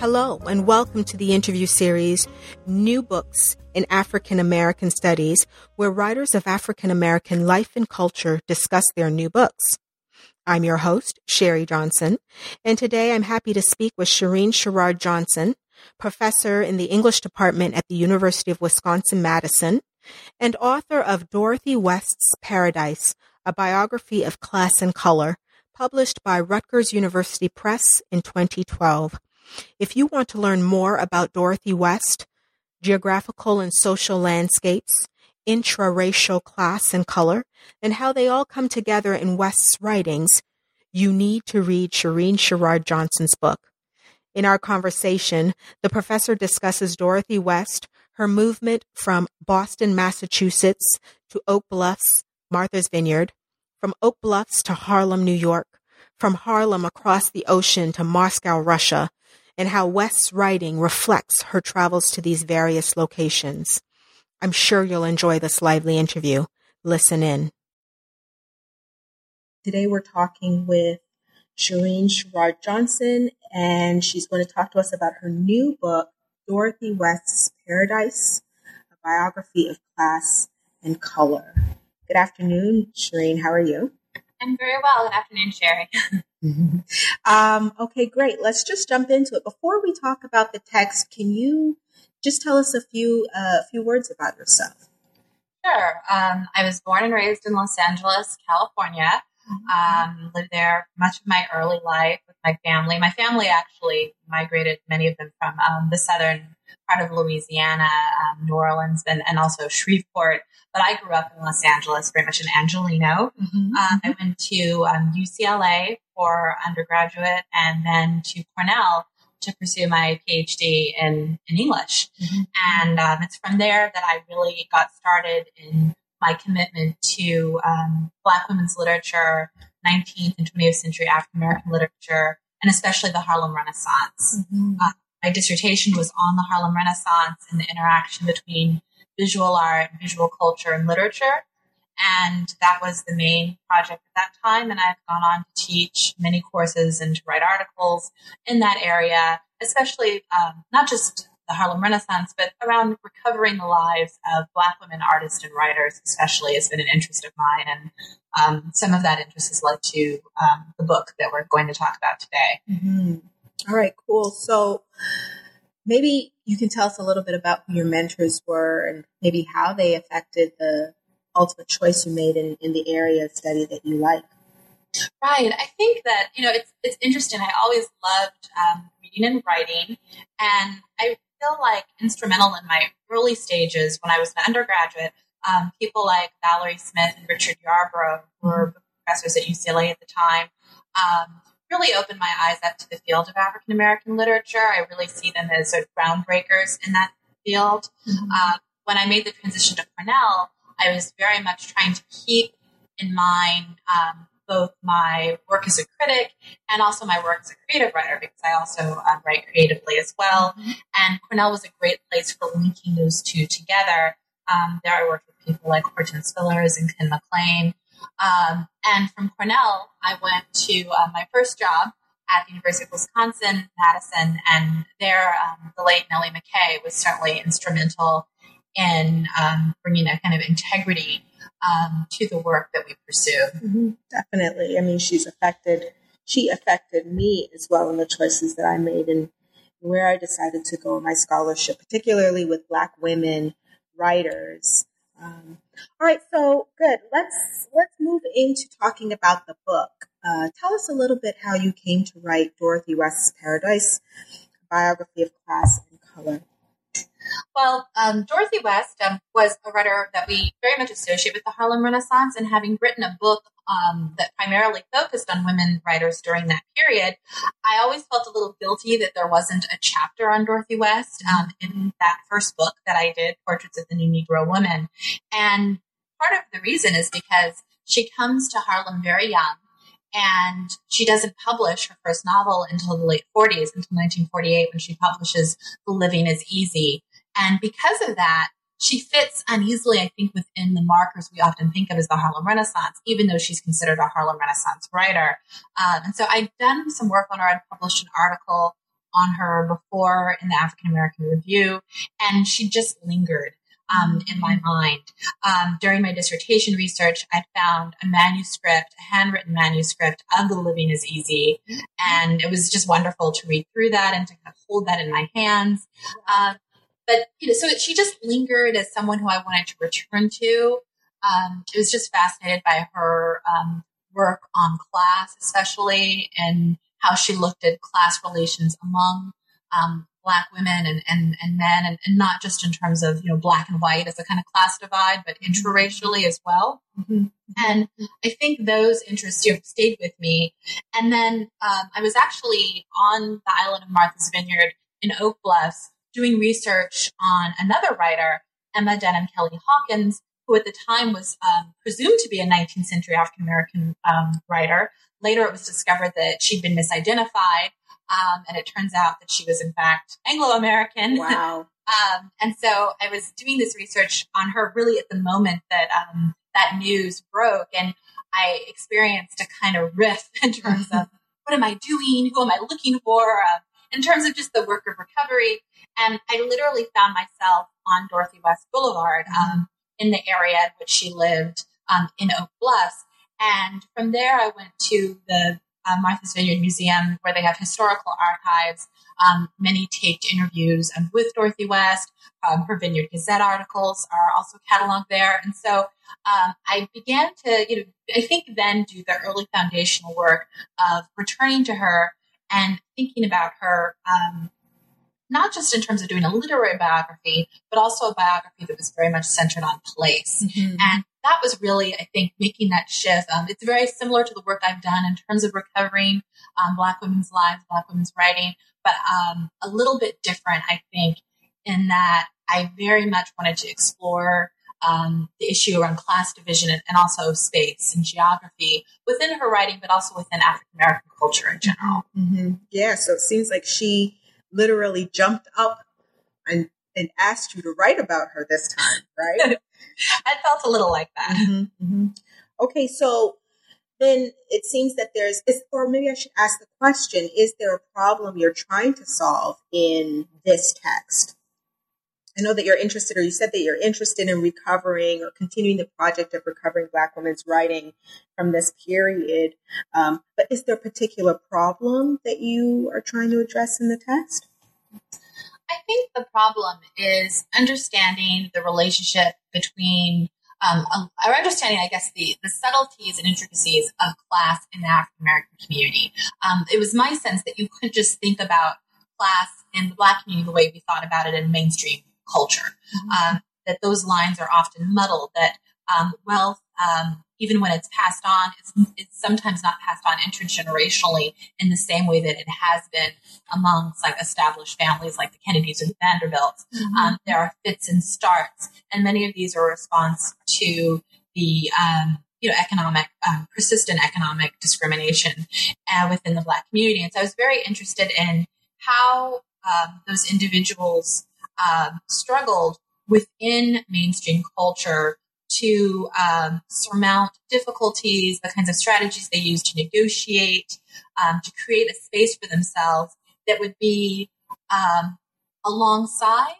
Hello, and welcome to the interview series New Books in African American Studies, where writers of African American life and culture discuss their new books. I'm your host, Sherry Johnson, and today I'm happy to speak with Cherene Sherrard Johnson, professor in the English department at the University of Wisconsin Madison, and author of Dorothy West's Paradise, a biography of class and color, published by Rutgers University Press in 2012. If you want to learn more about Dorothy West, geographical and social landscapes, intraracial class and color, and how they all come together in West's writings, you need to read Cherene Sherrard Johnson's book. In our conversation, the professor discusses Dorothy West, her movement from Boston, Massachusetts to Oak Bluffs, Martha's Vineyard, from Oak Bluffs to Harlem, New York, from Harlem across the ocean to Moscow, Russia, and how West's writing reflects her travels to these various locations. I'm sure you'll enjoy this lively interview. Listen in. Today we're talking with Cherene Sherrard Johnson, and she's going to talk to us about her new book, Dorothy West's Paradise, a biography of class and color. Good afternoon, Cherene. How are you? I'm very well. Good afternoon, Sherry. um, okay, great. Let's just jump into it. Before we talk about the text, can you just tell us a few a uh, few words about yourself? Sure. Um, I was born and raised in Los Angeles, California. Mm-hmm. Um, lived there much of my early life my family. My family actually migrated, many of them from um, the southern part of Louisiana, um, New Orleans, and, and also Shreveport. But I grew up in Los Angeles, very much an Angeleno. Mm-hmm. Um, I went to um, UCLA for undergraduate and then to Cornell to pursue my PhD in, in English. Mm-hmm. And um, it's from there that I really got started in my commitment to um, Black women's literature, 19th and 20th century African American literature, and especially the Harlem Renaissance. Mm-hmm. Uh, my dissertation was on the Harlem Renaissance and the interaction between visual art, visual culture, and literature. And that was the main project at that time. And I've gone on to teach many courses and to write articles in that area, especially um, not just the Harlem Renaissance, but around recovering the lives of Black women artists and writers, especially, has been an interest of mine. And um, some of that interest has led to um, the book that we're going to talk about today. Mm-hmm. All right, cool. So maybe you can tell us a little bit about who your mentors were and maybe how they affected the ultimate choice you made in, in the area of study that you like. Right. I think that, you know, it's, it's interesting. I always loved um, reading and writing. And I feel like instrumental in my early stages when I was an undergraduate, um, people like Valerie Smith and Richard Yarborough were mm-hmm. professors at UCLA at the time. Um, really opened my eyes up to the field of African American literature. I really see them as sort of groundbreakers in that field. Mm-hmm. Uh, when I made the transition to Cornell, I was very much trying to keep in mind um, both my work as a critic and also my work as a creative writer because I also uh, write creatively as well. And Cornell was a great place for linking those two together. Um, there I worked with people like Hortense Spillers and Ken McClane. Um, and from Cornell, I went to uh, my first job at the University of Wisconsin Madison, and there, um, the late Nellie McKay was certainly instrumental in um, bringing a kind of integrity um, to the work that we pursue. Mm-hmm. Definitely. I mean, she's affected. She affected me as well in the choices that I made and where I decided to go in my scholarship, particularly with Black women writers. Um, all right, so good. Let's let's move into talking about the book. Uh, tell us a little bit how you came to write Dorothy West's Paradise, biography of class and color. Well, um, Dorothy West um, was a writer that we very much associate with the Harlem Renaissance, and having written a book um, that primarily focused on women writers during that period, I always felt a little guilty that there wasn't a chapter on Dorothy West um, in that first book that I did, Portraits of the New Negro Woman. And part of the reason is because she comes to Harlem very young and she doesn't publish her first novel until the late 40s, until 1948, when she publishes The Living is Easy. And because of that, she fits uneasily, I think, within the markers we often think of as the Harlem Renaissance, even though she's considered a Harlem Renaissance writer. Um, and so I'd done some work on her. I'd published an article on her before in the African American Review, and she just lingered. Um, in my mind. Um, during my dissertation research, I found a manuscript, a handwritten manuscript of The Living is Easy. And it was just wonderful to read through that and to kind of hold that in my hands. Uh, but you know, so she just lingered as someone who I wanted to return to. Um, I was just fascinated by her um, work on class, especially, and how she looked at class relations among um, black women and, and, and men, and, and, not just in terms of you know black and white as a kind of class divide, but mm-hmm. interracially as well. Mm-hmm. And I think those interests you know, stayed with me. And then um, I was actually on the island of Martha's Vineyard in Oak Bluffs doing research on another writer, Emma Dunham Kelley Hawkins, who at the time was um, presumed to be a 19th century African American um, writer. Later, it was discovered that she'd been misidentified, um, and it turns out that she was in fact Anglo American. Wow. Um, and so I was doing this research on her really at the moment that um, that news broke, and I experienced a kind of riff in terms of what am I doing? Who am I looking for? Uh, in terms of just the work of recovery. And I literally found myself on Dorothy West Boulevard um, in the area in which she lived um, in Oak Bluffs. And from there, I went to the uh, Martha's Vineyard Museum, where they have historical archives. Um, many taped interviews um, with Dorothy West. Um, her Vineyard Gazette articles are also cataloged there. And so um, I began to, you know, I think then do the early foundational work of returning to her and thinking about her, um, not just in terms of doing a literary biography, but also a biography that was very much centered on place. Mm-hmm. And that was really, I think, making that shift. Um, it's very similar to the work I've done in terms of recovering um, Black women's lives, Black women's writing, but um, a little bit different, I think, in that I very much wanted to explore um, the issue around class division and, and, also space and geography within her writing, but also within African American culture in general. Mm-hmm. Yeah, so it seems like she literally jumped up and and asked you to write about her this time, right? I felt a little like that. Mm-hmm. Mm-hmm. Okay, so then it seems that there's, or maybe I should ask the question: Is there a problem you're trying to solve in this text? I know that you're interested, or you said that you're interested in recovering or continuing the project of recovering Black women's writing from this period. Um, but is there a particular problem that you are trying to address in the text? I think the problem is understanding the relationship between, um, or understanding, I guess, the, the subtleties and intricacies of class in the African American community. Um, it was my sense that you couldn't just think about class in the Black community the way we thought about it in mainstream culture. Mm-hmm. Um, that those lines are often muddled. That um, wealth, um, even when it's passed on, it's, it's, sometimes not passed on intergenerationally in the same way that it has been amongst like established families like the Kennedys and the Vanderbilts. Mm-hmm. Um, there are fits and starts, and many of these are a response to the um, you know, economic, um, persistent economic discrimination uh, within the Black community. And so I was very interested in how um, those individuals um, struggled within mainstream culture to um, surmount difficulties, the kinds of strategies they use to negotiate, um, to create a space for themselves that would be um, alongside,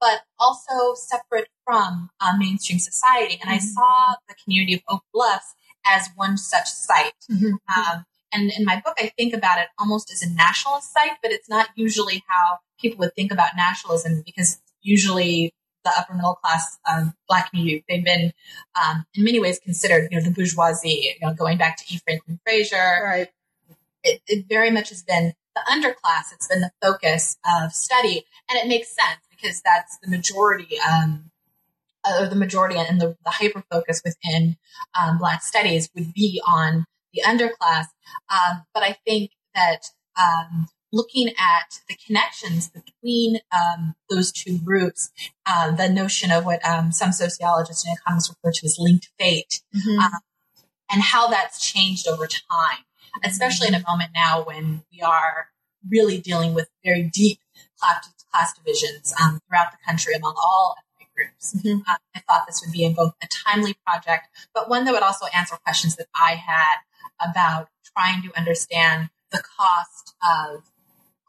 but also separate from uh, mainstream society. And mm-hmm. I saw the community of Oak Bluffs as one such site. Mm-hmm. Um, and in my book, I think about it almost as a nationalist site, but it's not usually how people would think about nationalism because usually the upper middle class um, black community, they've been um, in many ways considered, you know, the bourgeoisie, you know, going back to E. Franklin Frazier. Right. It, it very much has been the underclass. It's been the focus of study. And it makes sense because that's the majority um, uh, the majority and the, the hyper focus within um, Black studies would be on the underclass. Um, but I think that um, looking at the connections between um, those two groups, uh, the notion of what um, some sociologists and economists refer to as linked fate, mm-hmm. uh, and how that's changed over time, especially in a moment now when we are really dealing with very deep class, class divisions um, throughout the country among all ethnic groups. Mm-hmm. Uh, I thought this would be both a timely project, but one that would also answer questions that I had about trying to understand the cost of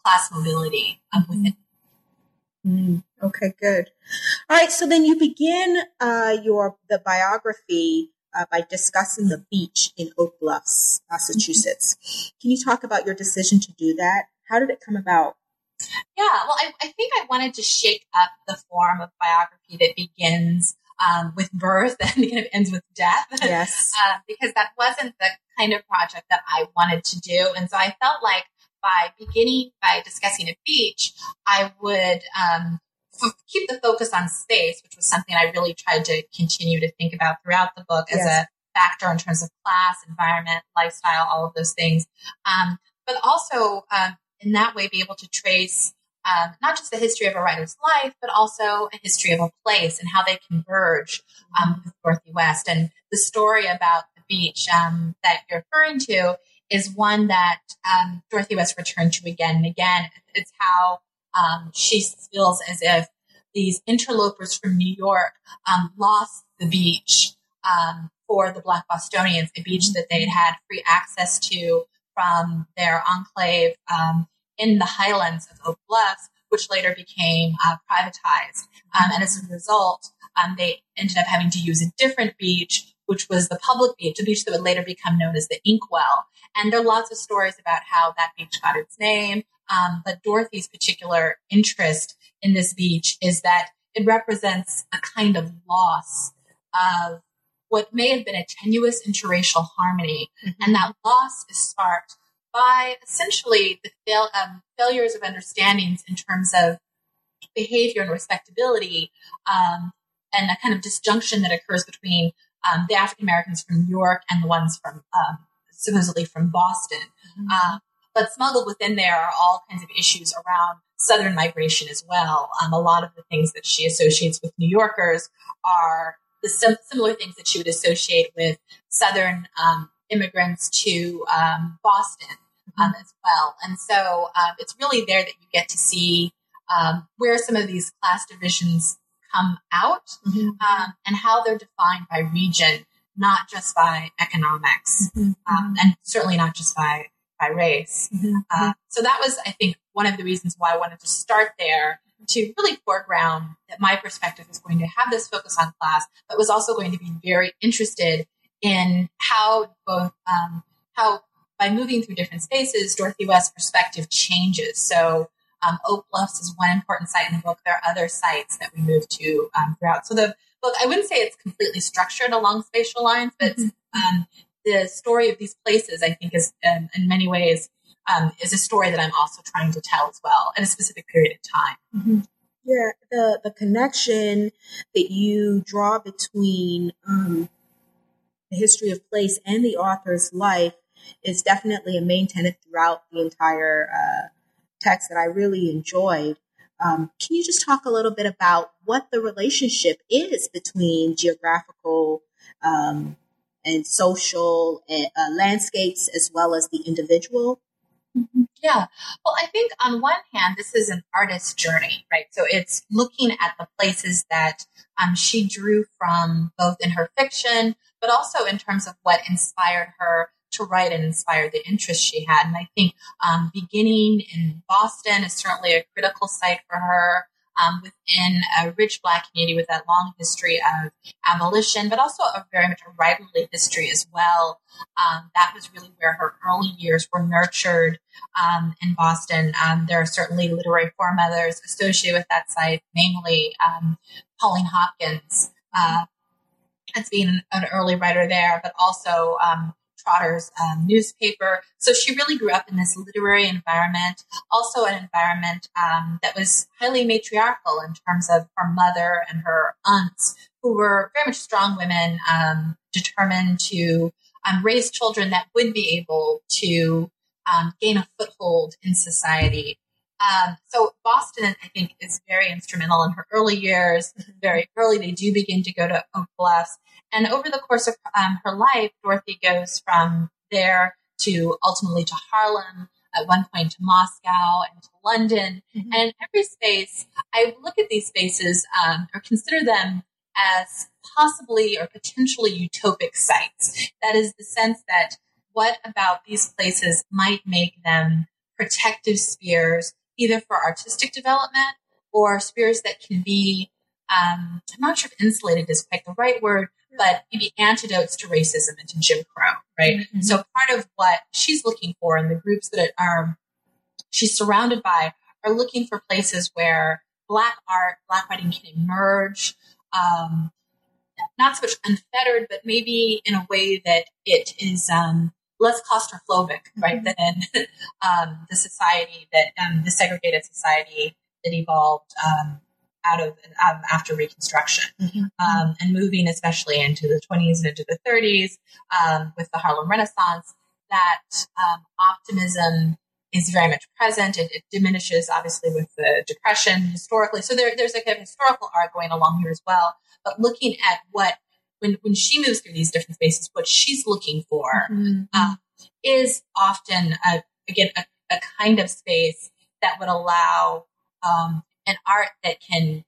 class mobility um, within. Mm, okay, good. All right, so then you begin uh, your the biography uh, by discussing the beach in Oak Bluffs, Massachusetts. Mm-hmm. Can you talk about your decision to do that? How did it come about? Yeah, well, I, I think I wanted to shake up the form of biography that begins um, with birth and kind of ends with death. Yes. uh, because that wasn't the kind of project that I wanted to do. And so I felt like by beginning by discussing a beach, I would um, f- keep the focus on space, which was something I really tried to continue to think about throughout the book as yes. a factor in terms of class, environment, lifestyle, all of those things. Um, but also um, in that way, be able to trace um, not just the history of a writer's life, but also a history of a place and how they converge um, with Dorothy West. And the story about the beach um, that you're referring to is one that um, Dorothy West returned to again and again. It's how um, she feels as if these interlopers from New York um, lost the beach um, for the Black Bostonians, a beach that they had had free access to from their enclave um, in the highlands of Oak Bluffs, which later became uh, privatized. Um, and as a result, they ended up having to use a different beach which was the public beach, the beach that would later become known as the Inkwell. And there are lots of stories about how that beach got its name. Um, but Dorothy's particular interest in this beach is that it represents a kind of loss of what may have been a tenuous interracial harmony. Mm-hmm. And that loss is sparked by essentially the fail, um, failures of understandings in terms of behavior and respectability um, and a kind of disjunction that occurs between um, the African Americans from New York and the ones from um, supposedly from Boston. Mm-hmm. Uh, but smuggled within there are all kinds of issues around Southern migration as well. Um, a lot of the things that she associates with New Yorkers are the sim- similar things that she would associate with Southern um, immigrants to um, Boston um, mm-hmm. as well. And so it's really there that you get to see where some of these class divisions come out mm-hmm. um, and how they're defined by region, not just by economics, mm-hmm. um, and certainly not just by by race. Mm-hmm. Uh, so that was, I think, one of the reasons why I wanted to start there to really foreground that my perspective was going to have this focus on class, but was also going to be very interested in how both um, how by moving through different spaces, Dorothy West's perspective changes. So um, Oak Bluffs is one important site in the book. There are other sites that we move to um, throughout. So the book, I wouldn't say it's completely structured along spatial lines, but mm-hmm. um, the story of these places, I think, is um, in many ways um, is a story that I'm also trying to tell as well at a specific period of time. Mm-hmm. Yeah, the the connection that you draw between um, the history of place and the author's life is definitely a main tenet throughout the entire uh, text that I really enjoyed. Um, can you just talk a little bit about what the relationship is between geographical um, and social uh, landscapes as well as the individual? Mm-hmm. Yeah. Well, I think on one hand, this is an artist's journey, right? So it's looking at the places that um, she drew from both in her fiction, but also in terms of what inspired her to write and inspire the interest she had. And I think um, beginning in Boston is certainly a critical site for her. Um, within a rich Black community with that long history of abolition, but also a very much a writerly history as well. Um, that was really where her early years were nurtured um, in Boston. Um, there are certainly literary foremothers associated with that site, namely um, Pauline Hopkins, uh, as being an early writer there, but also um, Trotter's um, newspaper. So she really grew up in this literary environment, also an environment um, that was highly matriarchal in terms of her mother and her aunts, who were very much strong women, um, determined to um, raise children that would be able to um, gain a foothold in society. Um, so Boston, I think, is very instrumental in her early years. Mm-hmm. Very early, they do begin to go to Oak Bluffs, and over the course of um, her life, Dorothy goes from there to ultimately to Harlem, at one point to Moscow and to London. Mm-hmm. And every space, I look at these spaces um, or consider them as possibly or potentially utopic sites. That is the sense that what about these places might make them protective spheres, either for artistic development or spheres that can be, um, I'm not sure if insulated is quite the right word, but maybe antidotes to racism and to Jim Crow, right? Mm-hmm. So part of what she's looking for and the groups that are she's surrounded by are looking for places where black art, black writing can emerge, um, not so much unfettered, but maybe in a way that it is um, less claustrophobic, right, mm-hmm. than um, the society that um, the segregated society that evolved um, out of um, after Reconstruction, mm-hmm. um, and moving especially into the 20s and into the 30s um, with the Harlem Renaissance. That um, optimism is very much present. It, it, diminishes obviously with the Depression historically. So there, there's a historical arc going along here as well. But looking at what when when she moves through these different spaces, what she's looking for mm-hmm. uh, is often a, again a, a kind of space that would allow um, an art that can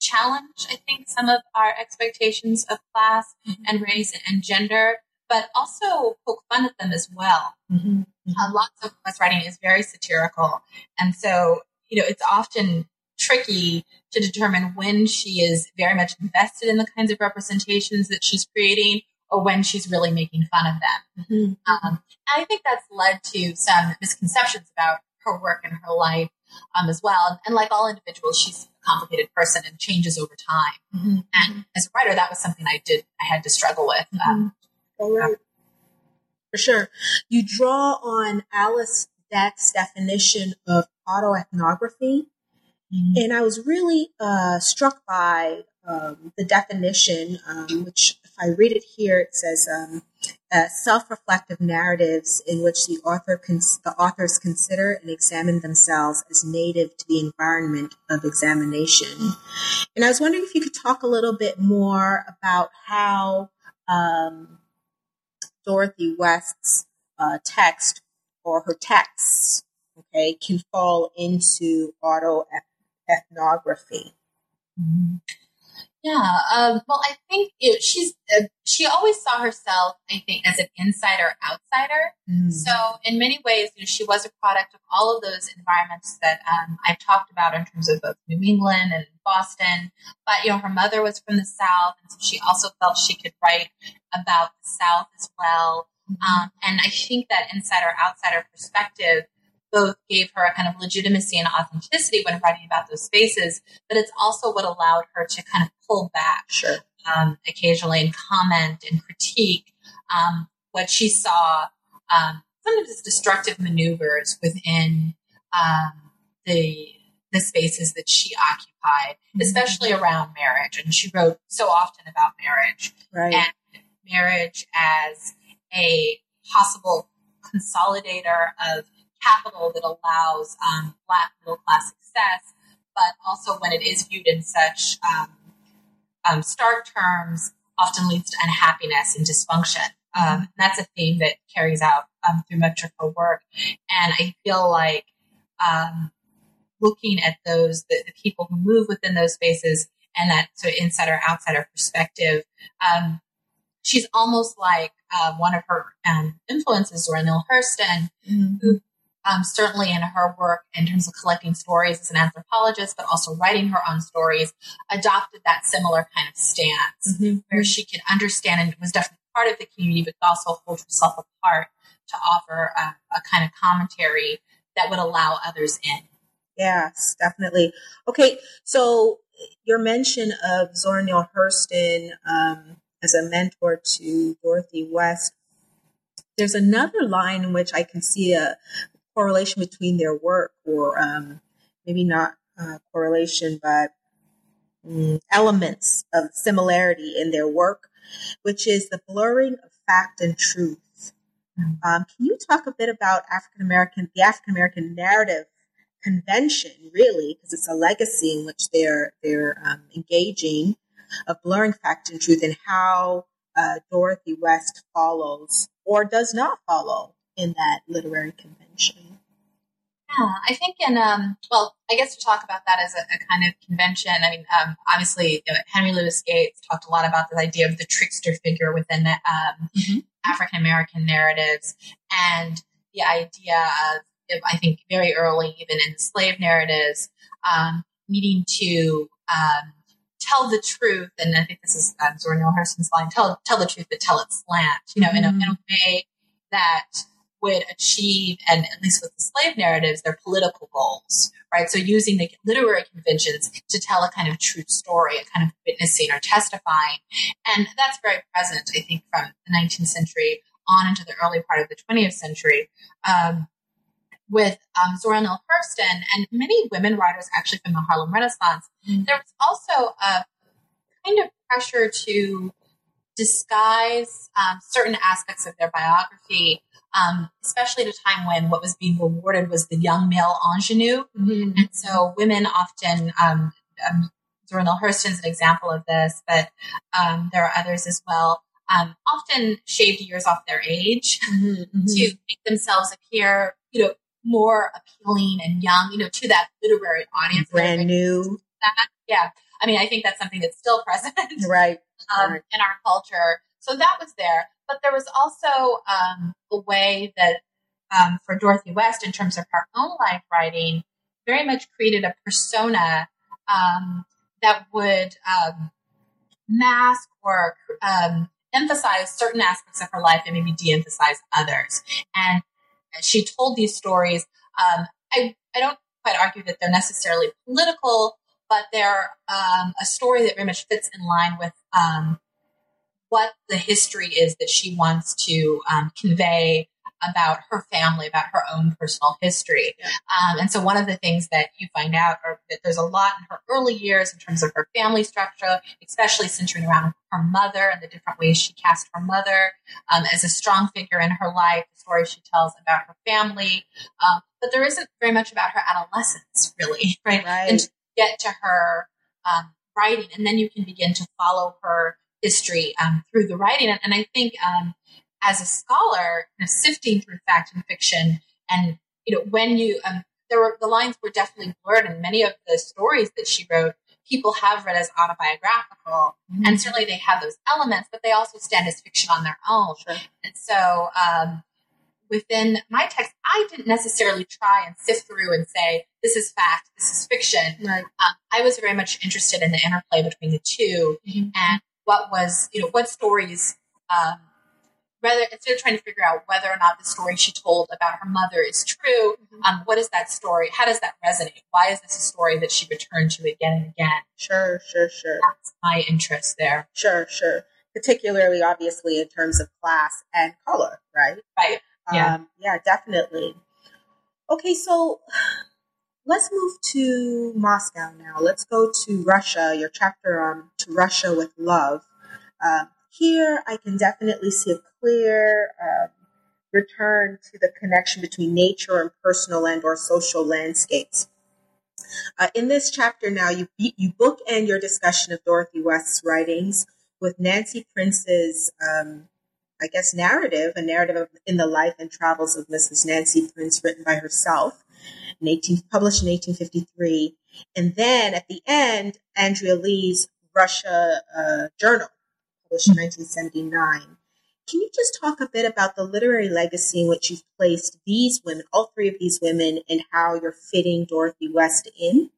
challenge, I think, some of our expectations of class mm-hmm. and race and gender, but also poke fun at them as well. Mm-hmm. Uh, lots of West writing is very satirical. And so, you know, it's often tricky to determine when she is very much invested in the kinds of representations that she's creating or when she's really making fun of them. Mm-hmm. Um, I think that's led to some misconceptions about her work and her life um, as well. And like all individuals, she's a complicated person and changes over time. Mm-hmm. And as a writer, that was something I did, I had to struggle with. Mm-hmm. Um, all right. For sure. You draw on Alice Deck's definition of autoethnography. Mm-hmm. And I was really uh, struck by um, the definition, um, which if I read it here, it says um, uh, self-reflective narratives in which the author cons- the authors consider and examine themselves as native to the environment of examination. And I was wondering if you could talk a little bit more about how um, Dorothy West's uh, text or her texts, okay, can fall into autoethnography. Mm-hmm. Yeah. Um, well, I think it, she's uh, she always saw herself, I think, as an insider outsider. Mm. So in many ways, you know, she was a product of all of those environments that um, I've talked about in terms of both New England and Boston. But you know, her mother was from the South, and so she also felt she could write about the South as well. Mm-hmm. Um, and I think that insider outsider perspective both gave her a kind of legitimacy and authenticity when writing about those spaces, but it's also what allowed her to kind of pull back sure. um, occasionally and comment and critique um, what she saw um, sometimes as destructive maneuvers within um, the the spaces that she occupied, mm-hmm. especially around marriage. And she wrote so often about marriage right. and marriage as a possible consolidator of capital that allows um, Black middle class success, but also when it is viewed in such um, um, stark terms, often leads to unhappiness and dysfunction. Um, and that's a theme that carries out um, through much of her work. And I feel like um, looking at those, the, the, people who move within those spaces and that sort of insider outsider perspective, she's almost like uh, one of her um, influences, Neale Hurston, mm-hmm. who um, certainly in her work in terms of collecting stories as an anthropologist, but also writing her own stories, adopted that similar kind of stance mm-hmm. where she could understand and was definitely part of the community, but also hold herself apart to offer a, a kind of commentary that would allow others in. Yes, definitely. Okay, so your mention of Zora Neale Hurston um, as a mentor to Dorothy West there's another line in which I can see a correlation between their work, or um, maybe not uh, correlation, but mm, elements of similarity in their work, which is the blurring of fact and truth. Mm. Um, can you talk a bit about African American, the African American narrative convention, really, because it's a legacy in which they're they're um, engaging of blurring fact and truth, and how uh, Dorothy West follows or does not follow in that literary convention. Yeah, I think in um, well, I guess to talk about that as a, a kind of convention. I mean, um, obviously uh, Henry Louis Gates talked a lot about this idea of the trickster figure within um, mm-hmm. African American narratives, and the idea of I think very early, even in the slave narratives, um, needing to um, tell the truth. And I think this is um, Zora Neale Hurston's line: "Tell tell the truth, but tell it slant." You know, mm-hmm. in, a, in a mm-hmm. way that would achieve, and at least with the slave narratives, their political goals, right? So using the literary conventions to tell a kind of true story, a kind of witnessing or testifying. And that's very present, I think, from the 19th century on into the early part of the 20th century. Um, with um, Zora Neale Hurston and many women writers actually from the Harlem Renaissance, mm-hmm. there was also a kind of pressure to disguise um, certain aspects of their biography, um, especially at a time when what was being rewarded was the young male ingenue. Mm-hmm. And so women often, um, um, Zora Neale Hurston's an example of this, but um, there are others as well. Um, often shaved years off their age mm-hmm, mm-hmm. to make themselves appear, you know, more appealing and young, you know, to that literary audience. Brand new. That. Yeah. I mean, I think that's something that's still present. Right. Um, right. In our culture. So that was there. But there was also um, a way that um, for Dorothy West, in terms of her own life writing, very much created a persona um, that would um, mask or um, emphasize certain aspects of her life and maybe de-emphasize others. And she told these stories. Um, I, I don't quite argue that they're necessarily political, but they're um, a story that very much fits in line with um, what the history is that she wants to um, convey about her family, about her own personal history. Yeah. Um, and so one of the things that you find out are that there's a lot in her early years in terms of her family structure, especially centering around her mother and the different ways she cast her mother um, as a strong figure in her life, the stories she tells about her family. Um, but there isn't very much about her adolescence, really, right? right. And to get to her um, writing, and then you can begin to follow her history um, through the writing. And, and I think um, as a scholar, you know, sifting through fact and fiction, and you know, when you um, there were the lines were definitely blurred, and many of the stories that she wrote, people have read as autobiographical, mm-hmm. and certainly they have those elements, but they also stand as fiction on their own. Sure. And so, um, within my text, I didn't necessarily try and sift through and say this is fact, this is fiction. Right. Um, I was very much interested in the interplay between the 2 mm-hmm. and what was, you know, what stories um, rather instead of trying to figure out whether or not the story she told about her mother is true, mm-hmm. um, what is that story? How does that resonate? Why is this a story that she returned to again and again? Sure, sure, sure. That's my interest there. Sure, sure. Particularly, obviously, in terms of class and color, right? Right. Yeah. Um, yeah, definitely. Okay, so let's move to Moscow now. Let's go to Russia. Your chapter on to Russia with love. Um, here, I can definitely see a clear um, return to the connection between nature and personal and or social landscapes. Uh, in this chapter now, you, you bookend your discussion of Dorothy West's writings with Nancy Prince's, um, I guess, narrative, a narrative of, in the life and travels of Mrs. Nancy Prince, written by herself, in 18, published in 1853. And then at the end, Andrea Lee's Russia uh, Journal, published in 1979. Can you just talk a bit about the literary legacy in which you've placed these women, all three of these women, and how you're fitting Dorothy West in?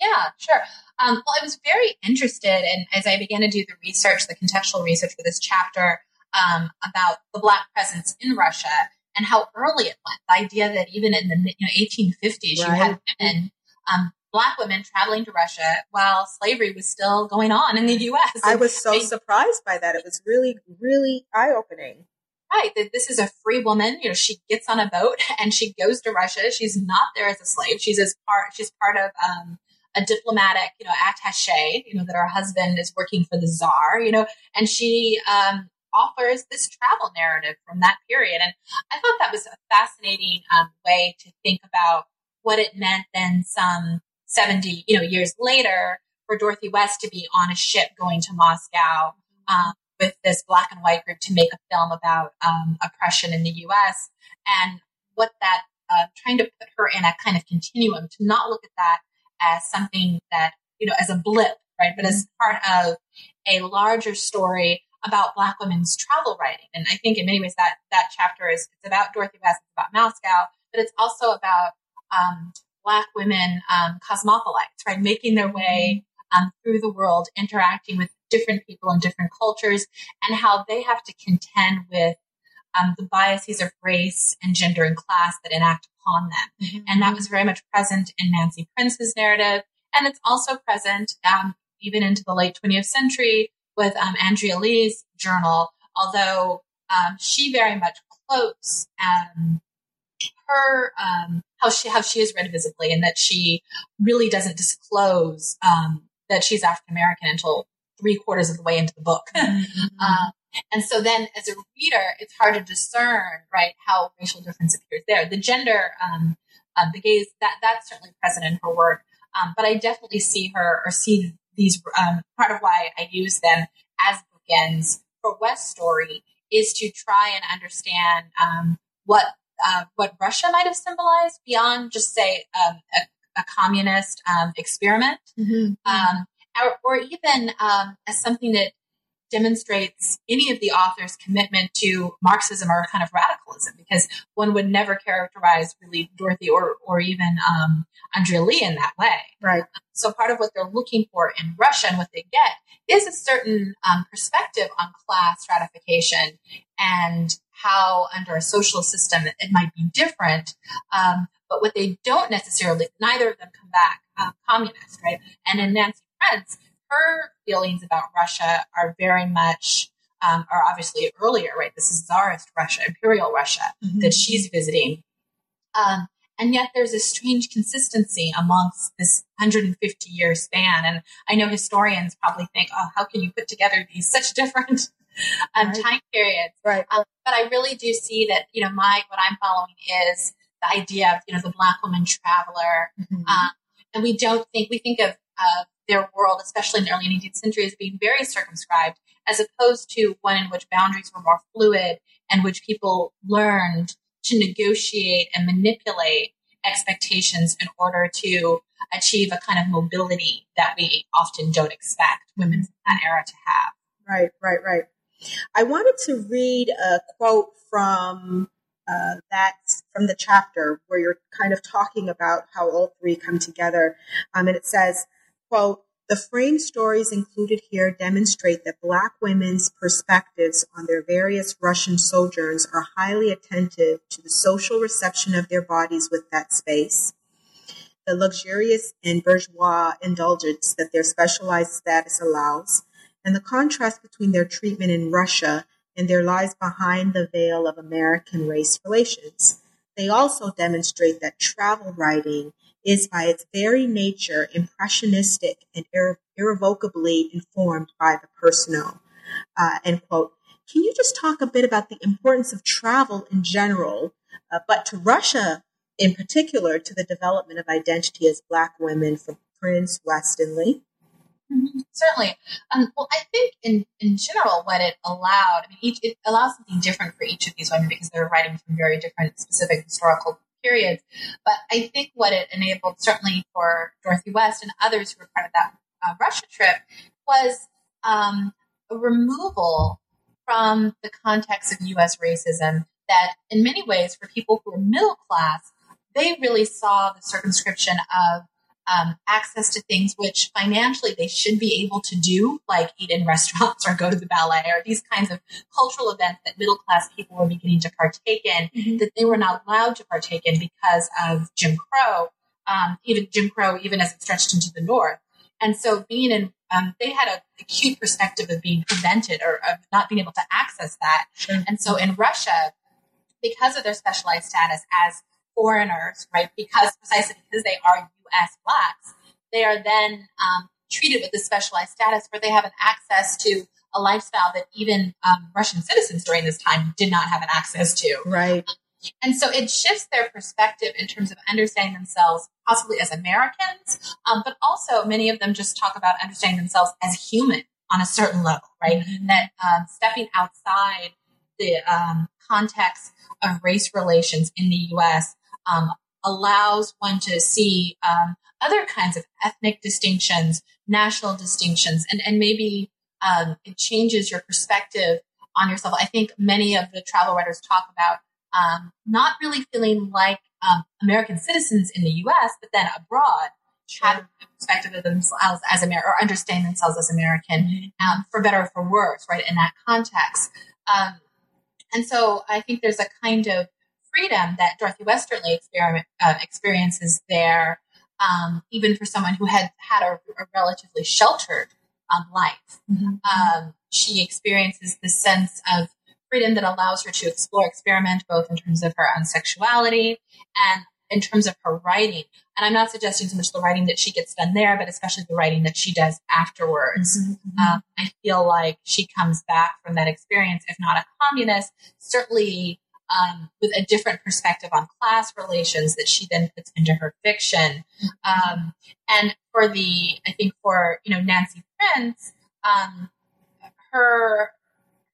Yeah, sure. Um, well, I was very interested, and as I began to do the research, the contextual research for this chapter um, about the Black presence in Russia and how early it went. The idea that even in the you know, 1850s, right. you had women um, black women traveling to Russia while slavery was still going on in the U.S. I was so surprised by that. It was really, really eye opening. Right, that this is a free woman. You know, she gets on a boat and she goes to Russia. She's not there as a slave. She's as part. She's part of um, a diplomatic, you know, attaché, you know, that her husband is working for the czar, you know, and she um, offers this travel narrative from that period. And I thought that was a fascinating um, way to think about what it meant then some 70, you know, years later for Dorothy West to be on a ship going to Moscow um, with this black and white group to make a film about um, oppression in the U.S. and what that uh, trying to put her in a kind of continuum to not look at that as something that you know as a blip, right, but as part of a larger story about Black women's travel writing. And I think in many ways that that chapter is it's about Dorothy West, it's about Moscow, but it's also about um, Black women um, cosmopolites, right, making their way um, through the world, interacting with different people and different cultures, and how they have to contend with um, the biases of race and gender and class that enact upon them. Mm-hmm. And that was very much present in Nancy Prince's narrative. And it's also present um, even into the late 20th century with um, Andrea Lee's journal, although um, she very much cloaks um, her um, how she how she is read visibly, and that she really doesn't disclose um, that she's African American until three quarters of the way into the book. Mm-hmm. uh, and so then as a reader, it's hard to discern, right, how racial difference appears there. The gender, um, the gaze, that that's certainly present in her work. Um, but I definitely see her or see these, um, part of why I use them as bookends for West Story is to try and understand um, what uh, what Russia might have symbolized beyond just say um, a, a, communist um, experiment, mm-hmm. um, or, or, even um, as something that demonstrates any of the author's commitment to Marxism or kind of radicalism, because one would never characterize really Dorothy or or even um, Andrea Lee in that way. Right. So part of what they're looking for in Russia and what they get is a certain um, perspective on class stratification and how under a social system it might be different. Um, but what they don't necessarily, neither of them come back uh, communist, right? And in Nancy Prince, her feelings about Russia are very much, um, are obviously earlier, right? This is Tsarist Russia, Imperial Russia mm-hmm. that she's visiting. Um, and yet there's a strange consistency amongst this 150 year span. And I know historians probably think, oh, how can you put together these such different um, right. time periods? Right. Um, but I really do see that, you know, my, what I'm following is the idea of, you know, the black woman traveler. Mm-hmm. Um, and we don't think, we think of, of their world, especially in the early 19th century, as being very circumscribed, as opposed to one in which boundaries were more fluid and which people learned to negotiate and manipulate expectations in order to achieve a kind of mobility that we often don't expect women in that era to have. Right, right, right. I wanted to read a quote from uh, from the chapter where you're kind of talking about how all three come together, um, and it says, "quote the frame stories included here demonstrate that Black women's perspectives on their various Russian sojourns are highly attentive to the social reception of their bodies with that space, the luxurious and bourgeois indulgence that their specialized status allows, and the contrast between their treatment in Russia and their lives behind the veil of American race relations. They also demonstrate that travel writing is by its very nature impressionistic and irre- irrevocably informed by the personal. Uh, end quote. Can you just talk a bit about the importance of travel in general, uh, but to Russia in particular, to the development of identity as Black women for Prince Weston Lee? Mm-hmm. Certainly. Um, well, I think in, in general, what it allowed, I mean, each, it allows something different for each of these women because they're writing from very different specific historical periods. But I think what it enabled, certainly for Dorothy West and others who were part of that uh, Russia trip, was um, a removal from the context of U.S. racism that, in many ways, for people who are middle class, they really saw the circumscription of um, access to things which financially they should be able to do, like eat in restaurants or go to the ballet or these kinds of cultural events that middle class people were beginning to partake in, mm-hmm. that they were not allowed to partake in because of Jim Crow, um, even Jim Crow, even as it stretched into the North. And so being in, um, they had a acute perspective of being prevented or of not being able to access that. Sure. And so in Russia, because of their specialized status as foreigners, right? Because precisely because they are U.S. blacks, they are then um, treated with this specialized status where they have an access to a lifestyle that even um, Russian citizens during this time did not have an access to. Right. And so it shifts their perspective in terms of understanding themselves, possibly as Americans, um, but also many of them just talk about understanding themselves as human on a certain level, right? Mm-hmm. That um, stepping outside the um, context of race relations in the U.S. Allows one to see um, other kinds of ethnic distinctions, national distinctions, and, and maybe um, it changes your perspective on yourself. I think many of the travel writers talk about um, not really feeling like um, American citizens in the U.S., but then abroad, sure. having a perspective of themselves as American or understanding themselves as American, mm-hmm. um, for better or for worse, right? In that context, um, and so I think there's a kind of freedom that Dorothy West really experiment, uh, experiences there, um, even for someone who had had a, a relatively sheltered um, life. Mm-hmm. Um, she experiences the sense of freedom that allows her to explore, experiment, both in terms of her own sexuality and in terms of her writing. And I'm not suggesting so much the writing that she gets done there, but especially the writing that she does afterwards. Mm-hmm. mm-hmm. Um, I feel like she comes back from that experience, if not a communist, certainly um, with a different perspective on class relations that she then puts into her fiction. Um, and for the, I think for, you know, Nancy Prince, um, her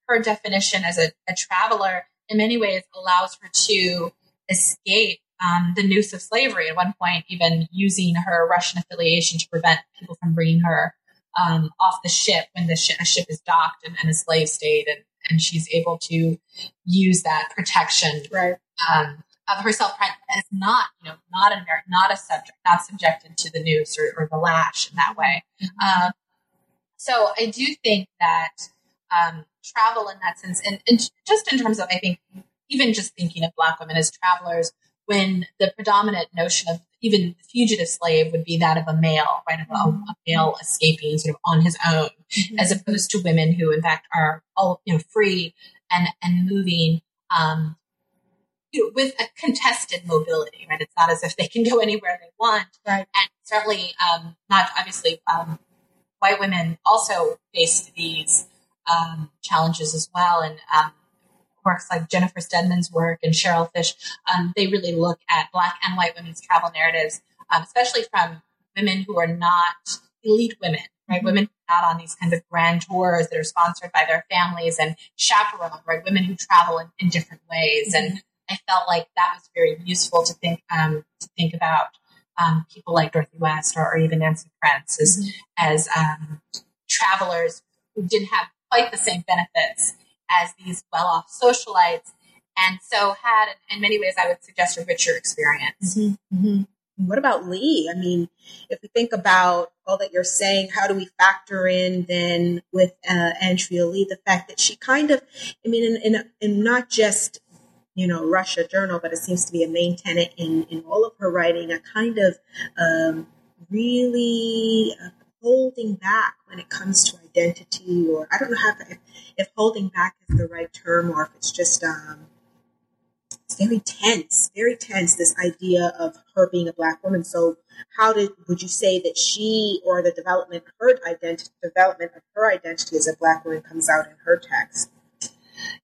her definition as a, a traveler in many ways allows her to escape um, the noose of slavery. At one point, even using her Russian affiliation to prevent people from bringing her um, off the ship when the sh- ship is docked and, and a slave state, and, and she's able to use that protection right. um, of herself as not, you know, not an not a subject, not subjected to the noose or, or the lash in that way. Mm-hmm. Um, so I do think that um, travel in that sense. And, and just in terms of, I think, even just thinking of Black women as travelers, when the predominant notion of even fugitive slave would be that of a male, right? Of a, a male escaping sort of on his own, mm-hmm. as opposed to women who, in fact, are all, you know, free and, and moving, um, you know, with a contested mobility, right? It's not as if they can go anywhere they want. Right. And certainly, um, not obviously, um, white women also face these um, challenges as well. And um, works like Jennifer Steadman's work and Cheryl Fish, um, they really look at Black and white women's travel narratives, um, especially from women who are not elite women, right? Mm-hmm. Women not on these kinds of grand tours that are sponsored by their families and chaperoned, right? Women who travel in, in different ways. Mm-hmm. And I felt like that was very useful to think um, to think about um, people like Dorothy West or, or even Nancy Prince as, mm-hmm. as um, travelers who didn't have quite the same benefits as these well off socialites. And so had, in many ways, I would suggest a richer experience. Mm-hmm, mm-hmm. What about Lee? I mean, if we think about all that you're saying, how do we factor in then with uh, Andrea Lee the fact that she kind of, I mean, in, in, in not just you know, Russian Journal, but it seems to be a main tenet in, in all of her writing, a kind of um, really uh, holding back when it comes to identity, or I don't know how if, if holding back is the right term, or if it's just um, it's very tense, very tense. This idea of her being a black woman. So, how did would you say that she or the development her identity development of her identity as a black woman comes out in her text?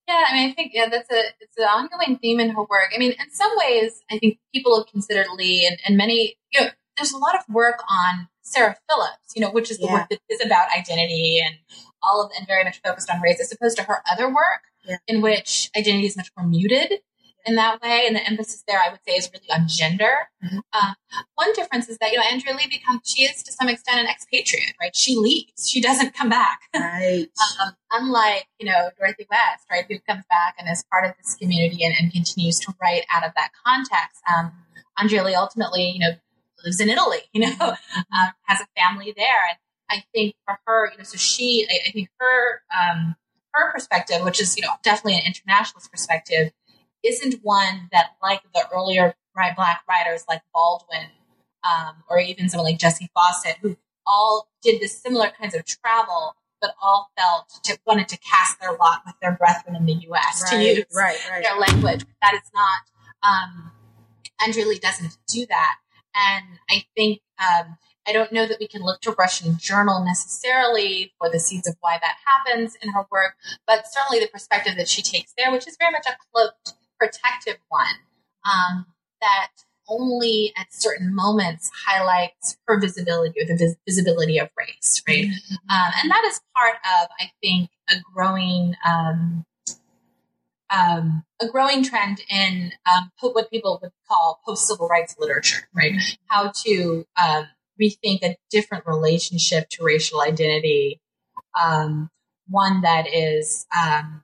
Yeah, I mean, I think yeah, that's a it's an ongoing theme in her work. I mean, in some ways, I think people have considered Lee and, and many you know, there's a lot of work on Sarah Phillips, you know, which is the yeah. work that is about identity and all of and very much focused on race, as opposed to her other work, yeah. in which identity is much more muted in that way. And the emphasis there, I would say, is really on gender. Mm-hmm. Uh, one difference is that, you know, Andrea Lee becomes, she is to some extent an expatriate, right? She leaves. She doesn't come back. Right. um, unlike, you know, Dorothy West, right, who comes back and is part of this community and, and continues to write out of that context. Um, Andrea Lee ultimately, you know, lives in Italy, you know, um, has a family there. And I think for her, you know, so she, I, I think her, um, her perspective, which is, you know, definitely an internationalist perspective, isn't one that like the earlier black writers like Baldwin, um, or even someone like Jessie Fauset, who all did the similar kinds of travel, but all felt to, wanted to cast their lot with their brethren in the U.S. Right, to use right, right. their language. That is not. Um, Andrea Lee doesn't do that. And I think, um, I don't know that we can look to Russian journal necessarily for the seeds of why that happens in her work, but certainly the perspective that she takes there, which is very much a cloaked, protective one, um, that only at certain moments highlights her visibility or the vis- visibility of race, right? Mm-hmm. Um, and that is part of, I think, a growing um, um, a growing trend in um, what people would call post civil rights literature, right? Mm-hmm. How to um, rethink a different relationship to racial identity, um, one that is um,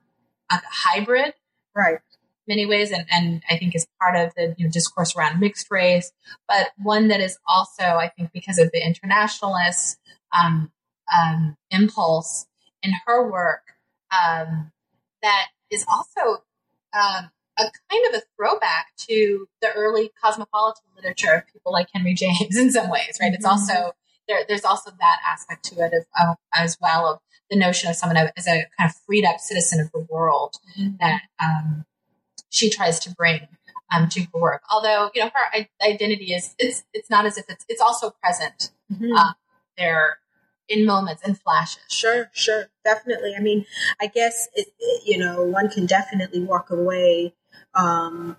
a hybrid, right? Many ways, and, and I think is part of the you know, discourse around mixed race, but one that is also, I think, because of the internationalist um, impulse in her work, that is also um, a kind of a throwback to the early cosmopolitan literature of people like Henry James in some ways, right? Mm-hmm. It's also there, there's also that aspect to it of, of, as well of the notion of someone as a kind of freed up citizen of the world mm-hmm. that um, she tries to bring um, to her work. Although you know her identity is it's it's not as if it's it's also present mm-hmm. uh, there in moments and flashes. Sure, sure, definitely. I mean, I guess it, it, you know one can definitely walk away um,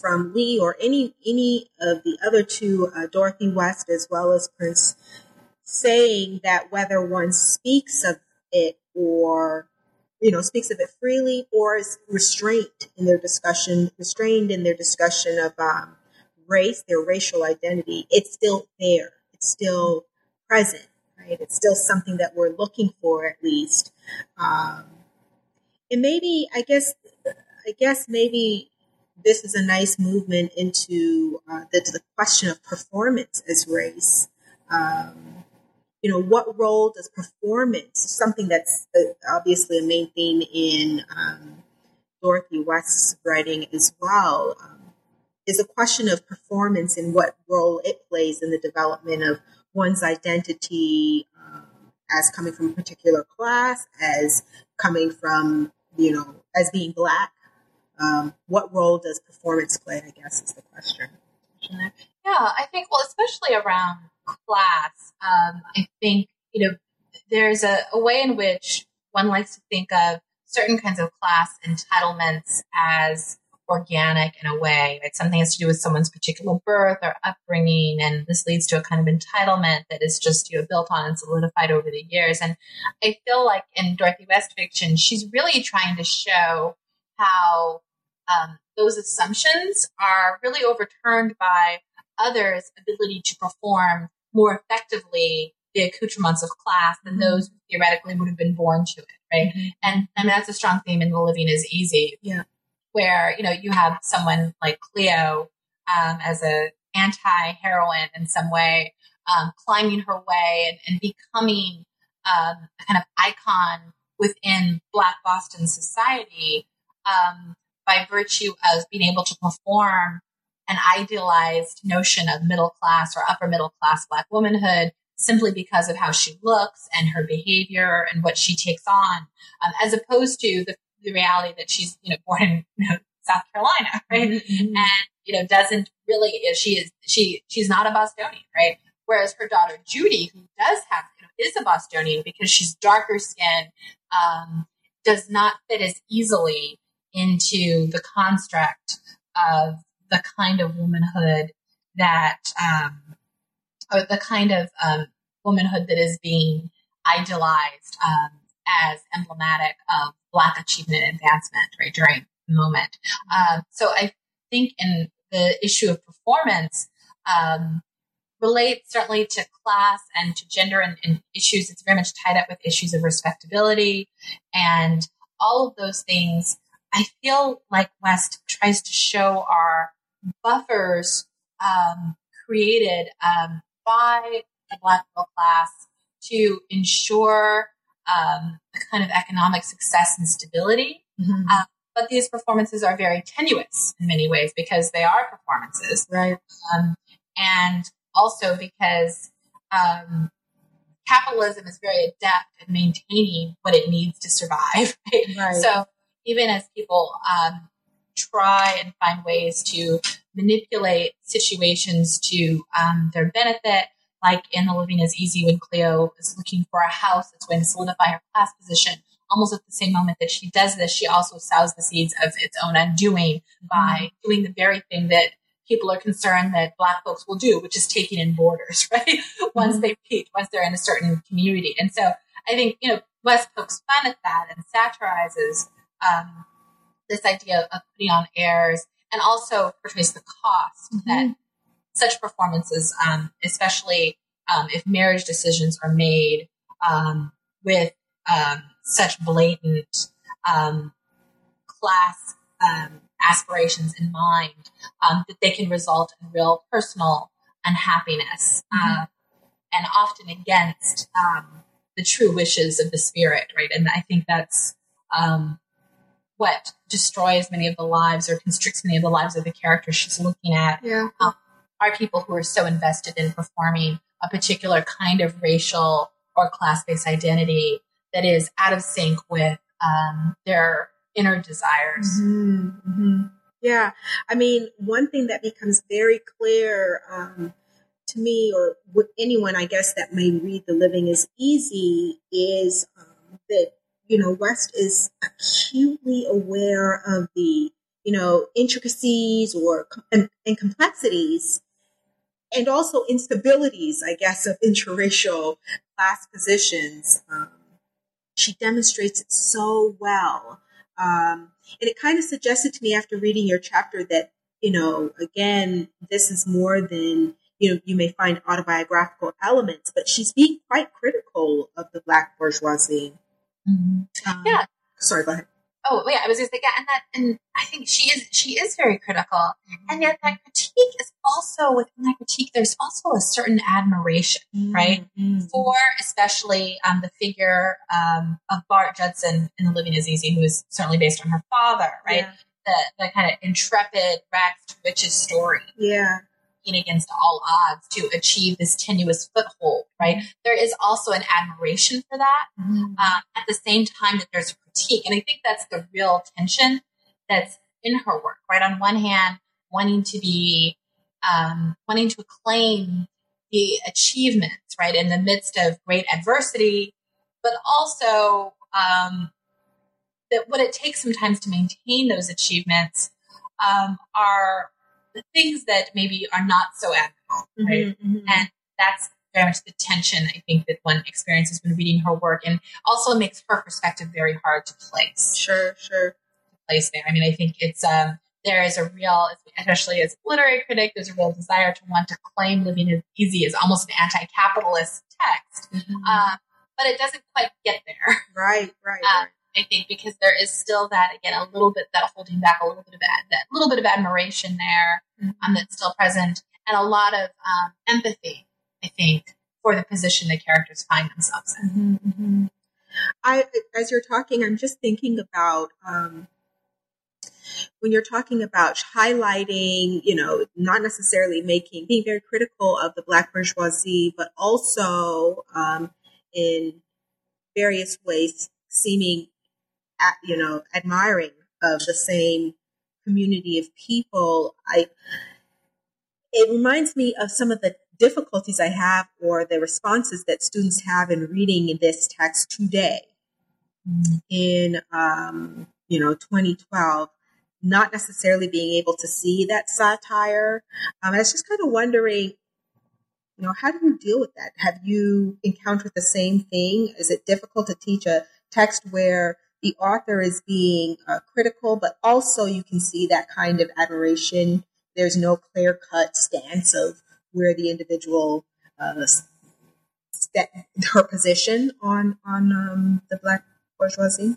from Lee or any any of the other two, uh, Dorothy West as well as Prince, saying that whether one speaks of it or you know speaks of it freely or is restrained in their discussion, restrained in their discussion of um, race, their racial identity, it's still there. It's still present right? It's still something that we're looking for, at least. Um, and maybe, I guess, I guess maybe this is a nice movement into uh, the, the, question of performance as race. Um, you know, what role does performance, something that's uh, obviously a main theme in um, Dorothy West's writing as well, um, is a question of performance and what role it plays in the development of one's identity um, as coming from a particular class, as coming from, you know, as being black. Um, what role does performance play, I guess, is the question. Yeah, I think, well, especially around class, um, I think, you know, there's a, a way in which one likes to think of certain kinds of class entitlements as organic in a way. Right? Something has to do with someone's particular birth or upbringing, and this leads to a kind of entitlement that is just you know built on and solidified over the years. And I feel like in Dorothy West fiction, she's really trying to show how um, those assumptions are really overturned by others' ability to perform more effectively the accoutrements of class than mm-hmm. those who theoretically would have been born to it, right? Mm-hmm. And I mean that's a strong theme in The Living is Easy. Yeah where you know you have someone like Cleo um, as a anti-heroine in some way, um, climbing her way and, and becoming um, a kind of icon within Black Boston society um, by virtue of being able to perform an idealized notion of middle class or upper middle class Black womanhood simply because of how she looks and her behavior and what she takes on, um, as opposed to the the reality that she's, you know, born in you know, South Carolina, right? Mm-hmm. And, you know, doesn't really, she is, she, she's not a Bostonian, right? Whereas her daughter Judy, who does have, you know, is a Bostonian because she's darker skinned, um, does not fit as easily into the construct of the kind of womanhood that, um, or the kind of um, womanhood that is being idealized um, as emblematic of Black achievement advancement, right, during the moment. Um, so I think in the issue of performance, um, relates certainly to class and to gender and, and, issues. It's very much tied up with issues of respectability and all of those things. I feel like West tries to show our buffers um, created um, by the Black middle class to ensure um, a kind of economic success and stability. Mm-hmm. Uh, but these performances are very tenuous in many ways because they are performances. Right. Um, and also because um, capitalism is very adept at maintaining what it needs to survive. Right? Right. So even as people um, try and find ways to manipulate situations to um, their benefit, like in The Living is Easy when Cleo is looking for a house that's going to solidify her class position. Almost at the same moment that she does this, she also sows the seeds of its own undoing by mm-hmm. doing the very thing that people are concerned that black folks will do, which is taking in boarders, right? Mm-hmm. once they peak, once they're in a certain community. And so I think, you know, West pokes fun at that and satirizes um, this idea of putting on airs and also portrays the cost mm-hmm. that such performances, um, especially um, if marriage decisions are made um, with um, such blatant um, class um, aspirations in mind, that they can result in real personal unhappiness mm-hmm. uh, and often against the true wishes of the spirit, right? And I think that's what destroys many of the lives or constricts many of the lives of the characters she's looking at. Yeah. Um, are people who are so invested in performing a particular kind of racial or class-based identity that is out of sync with um, their inner desires. Mm-hmm, mm-hmm. Yeah, I mean, one thing that becomes very clear um, to me, or with anyone, I guess, that may read "The Living Is Easy," is um, that you know West is acutely aware of the you know intricacies or and, and complexities and also instabilities, I guess, of interracial class positions. Um, she demonstrates it so well. Um, and it kind of suggested to me after reading your chapter that, you know, again, this is more than, you know, you may find autobiographical elements, but she's being quite critical of the Black bourgeoisie. Mm-hmm. Um, yeah. Sorry, go ahead. Oh yeah, I was to say yeah, and that, and I think she is she is very critical, mm-hmm. and yet that critique is also within that critique. There's also a certain admiration, mm-hmm. right, for especially um, the figure um, of Bart Judson in The Living Is Easy, who is certainly based on her father, right. Yeah. The, the kind of intrepid rags to riches story. Yeah against all odds to achieve this tenuous foothold, right? There is also an admiration for that mm-hmm. uh, at the same time that there's a critique. And I think that's the real tension that's in her work, right? On one hand, wanting to be, um, wanting to acclaim the achievements, right, in the midst of great adversity, but also um, that what it takes sometimes to maintain those achievements um, are the things that maybe are not so admirable, right? Mm-hmm, mm-hmm. And that's very much the tension I think that one experiences when reading her work, and also makes her perspective very hard to place. Sure, sure. To place there. I mean, I think it's um, there is a real, especially as a literary critic, there's a real desire to want to claim living is easy as almost an anti-capitalist text, mm-hmm. uh, but it doesn't quite get there. Right, right. Uh, right. I think because there is still that again a little bit that holding back a little bit of that, that little bit of admiration there um, mm-hmm. um, that's still present and a lot of um, empathy I think for the position the characters find themselves in. Mm-hmm, mm-hmm. I as you're talking I'm just thinking about um, when you're talking about highlighting, you know, not necessarily making, being very critical of the black bourgeoisie, but also um, in various ways seeming you know, admiring of the same community of people. I it reminds me of some of the difficulties I have or the responses that students have in reading this text today. In um, you know 2012 not necessarily being able to see that satire um, i was just kind of wondering you know how do you deal with that? Have you encountered the same thing? Is it difficult to teach a text where the author is being uh, critical, but also you can see that kind of admiration. There's no clear cut stance of where the individual uh, st- her position on on um, the black bourgeoisie.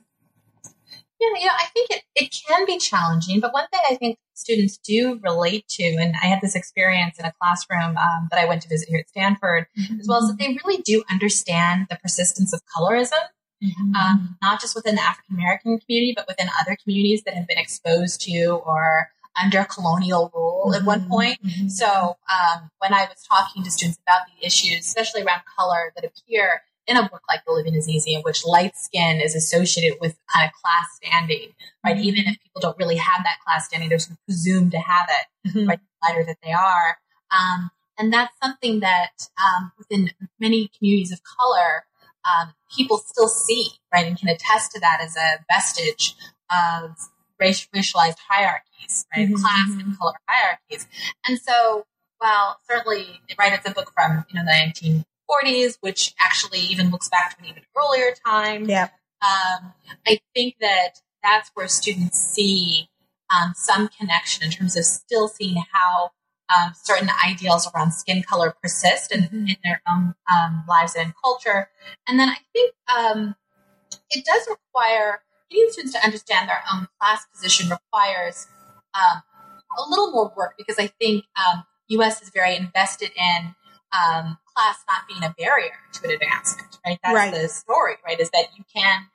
Yeah, you know, I think it, it can be challenging, but one thing I think students do relate to, and I had this experience in a classroom um, that I went to visit here at Stanford, mm-hmm. as well, is that they really do understand the persistence of colorism Mm-hmm. Um, not just within the African American community, but within other communities that have been exposed to or under colonial rule mm-hmm. at one mm-hmm. point. Mm-hmm. So um, when I was talking to students about the issues, especially around color, that appear in a book like The Living is Easy, in which light skin is associated with kind of class standing, right? Mm-hmm. Even if people don't really have that class standing, they're sort of presumed to have it, mm-hmm. right? The lighter that they are. Um, and that's something that um, within many communities of color, um, people still see, right, and can attest to that as a vestige of race, racialized hierarchies, right, mm-hmm. class and color hierarchies. And so, well, certainly, right, it's a book from you know the 1940s, which actually even looks back to an even earlier time. Yeah. Um, I think that that's where students see um, some connection in terms of still seeing how um, certain ideals around skin color persist in, mm-hmm. in their own um, lives and culture. And then I think um, it does require getting students to understand their own class position requires um, a little more work because I think U.S. Um, is very invested in um, class not being a barrier to an advancement. Right, that's right. the story. Right, is that you can.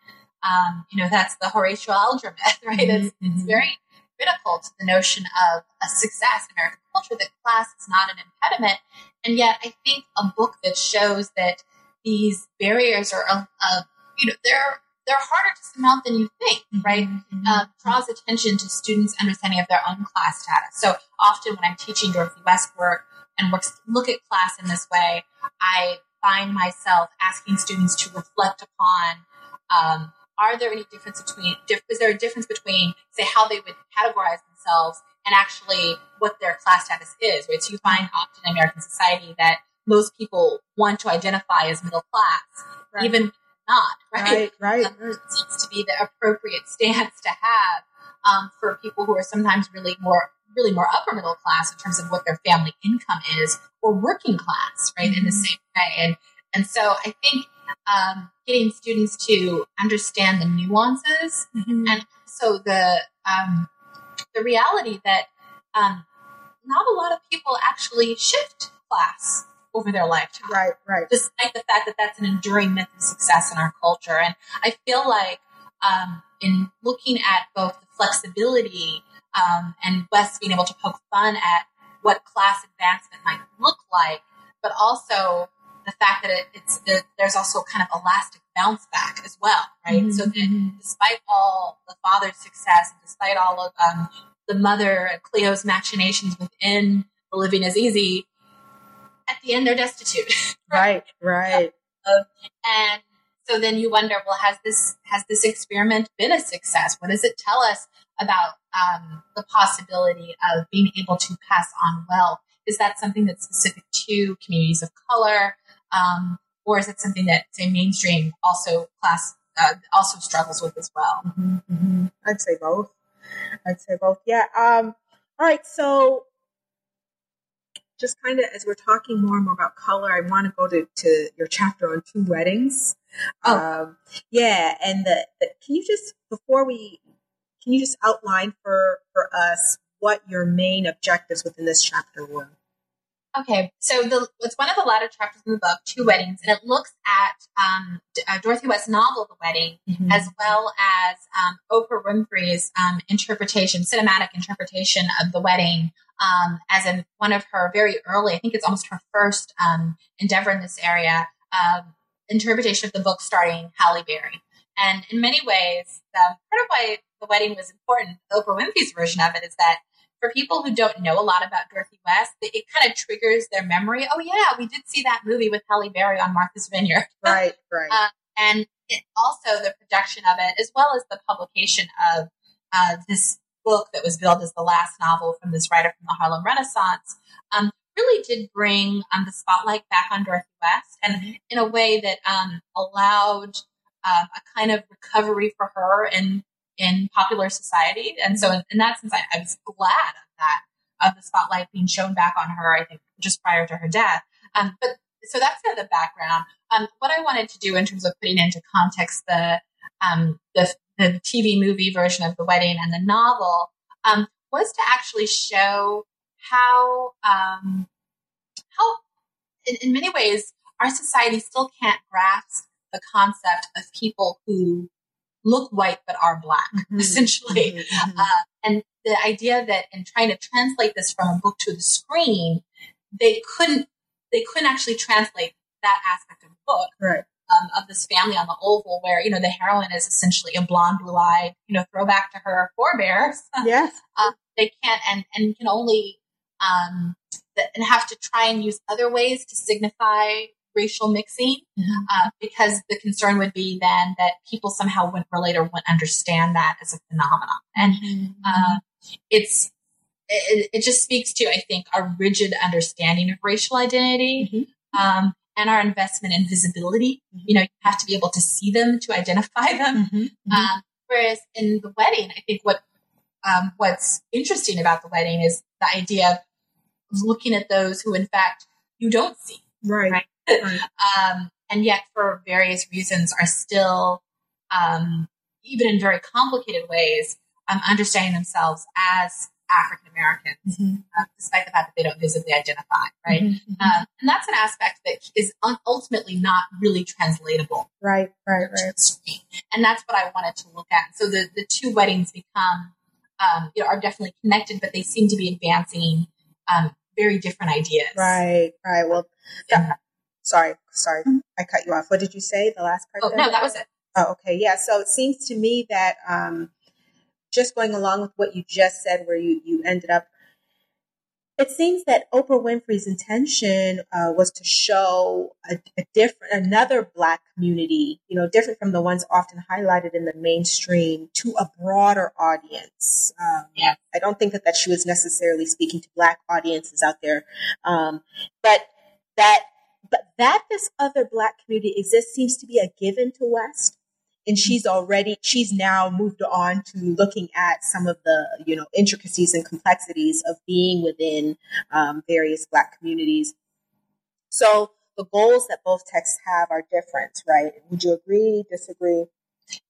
you know, that's the Horatio Alger myth, right? It's, it's mm-hmm. very critical to the notion of a success in American culture that class is not an impediment. And yet, I think a book that shows that these barriers are, uh, uh, you know, they're they're harder to surmount than you think, right? Mm-hmm. Uh, draws attention to students' understanding of their own class status. So often, when I'm teaching Dorothy West work and works look at class in this way, I find myself asking students to reflect upon um, are there any difference between is there a difference between say how they would categorize themselves and actually what their class status is right so you find often in american society that most people want to identify as middle class right. even not right right, right. Um, seems to be the appropriate stance to have um, for people who are sometimes really more really more upper middle class in terms of what their family income is or working class right mm-hmm. in the mm-hmm. same way and and so i think um, getting students to understand the nuances mm-hmm. and so the um, the reality that um, not a lot of people actually shift class over their lifetime. Right, right. Despite the fact that that's an enduring myth of success in our culture, and I feel like um, in looking at both the flexibility um, and West being able to poke fun at what class advancement might look like, but also the fact that it, it's the, there's also kind of elastic bounce back as well, right? Mm-hmm. So that mm-hmm. despite all the father's success, and despite all of um, the mother and Cleo's machinations within the living is easy, at the end they're destitute. right, right. Um, and so then you wonder, well, has this has this experiment been a success? What does it tell us about um, the possibility of being able to pass on wealth? Is that something that's specific to communities of color? Um, or is it something that, say, mainstream also class uh, also struggles with as well? Mm-hmm, mm-hmm. I'd say both. I'd say both. Yeah. Um, all right. So, just kind of as we're talking more and more about color, I want to go to, to your chapter on two weddings. Oh. Um, yeah, and the, the can you just before we can you just outline for for us what your main objectives within this chapter were? Okay, so the, it's one of the latter chapters in the book, Two Weddings, and it looks at um, uh, Dorothy West's novel, The Wedding, mm-hmm. as well as um, Oprah Winfrey's um, interpretation, cinematic interpretation of The Wedding, um, as in one of her very early, I think it's almost her first um, endeavor in this area, um, interpretation of the book starring Halle Berry. And in many ways, part of why The Wedding was important, Oprah Winfrey's version of it, is that for people who don't know a lot about Dorothy West, it kind of triggers their memory. Oh yeah, we did see that movie with Halle Berry on Martha's Vineyard. Right, right. Uh, and it, also the production of it, as well as the publication of uh, this book that was billed as the last novel from this writer from the Harlem Renaissance, um, really did bring um, the spotlight back on Dorothy West, and mm-hmm. in a way that um, allowed um, a kind of recovery for her and in popular society. And so, in, in that sense, I, I, was glad of that, of the spotlight being shown back on her, I think, just prior to her death. Um, but so that's kind of the background. Um, what I wanted to do in terms of putting into context the, um, the, the TV movie version of The Wedding and the novel um, was to actually show how, um, how in, in many ways, our society still can't grasp the concept of people who look white but are black, mm-hmm. essentially. Mm-hmm. mm-hmm. Uh, and the idea that in trying to translate this from a book to the screen, they couldn't they couldn't actually translate that aspect of the book. Right. Um, of this family on the oval where you know the heroine is essentially a blonde blue-eyed you know throwback to her forebears yes uh, they can't and and can only um, and have to try and use other ways to signify racial mixing mm-hmm. uh, because the concern would be then that people somehow wouldn't relate or wouldn't understand that as a phenomenon. And mm-hmm. uh, it's it, it, just speaks to, I think, our rigid understanding of racial identity. Mm-hmm. Um, and our investment in visibility. Mm-hmm. You know, you have to be able to see them to identify them. Mm-hmm. Mm-hmm. Um, whereas in the wedding, I think what um, what's interesting about the wedding is the idea of looking at those who, in fact, you don't see. Right. right? Right. um, and yet, for various reasons, are still, um, even in very complicated ways, um, understanding themselves as African Americans, mm-hmm. uh, despite the fact that they don't visibly identify, right? Mm-hmm. Uh, and that's an aspect that is un- ultimately not really translatable. Right, right, right. And that's what I wanted to look at. So the, the two weddings become, um, you know, are definitely connected, but they seem to be advancing um, very different ideas. Right, right. Well, yeah. Sorry, sorry, mm-hmm. I cut you off. What did you say? The last part? Oh, there? no, that was it. Oh, okay. Yeah. So it seems to me that, um, just going along with what you just said, where you, you ended up, it seems that Oprah Winfrey's intention uh, was to show a, a, different, another Black community, you know, different from the ones often highlighted in the mainstream, to a broader audience. Um, yeah. I don't think that that she was necessarily speaking to Black audiences out there, um, but that but that this other Black community exists seems to be a given to West. And she's already she's now moved on to looking at some of the you know intricacies and complexities of being within um, various black communities. So the goals that both texts have are different right? Would you agree disagree?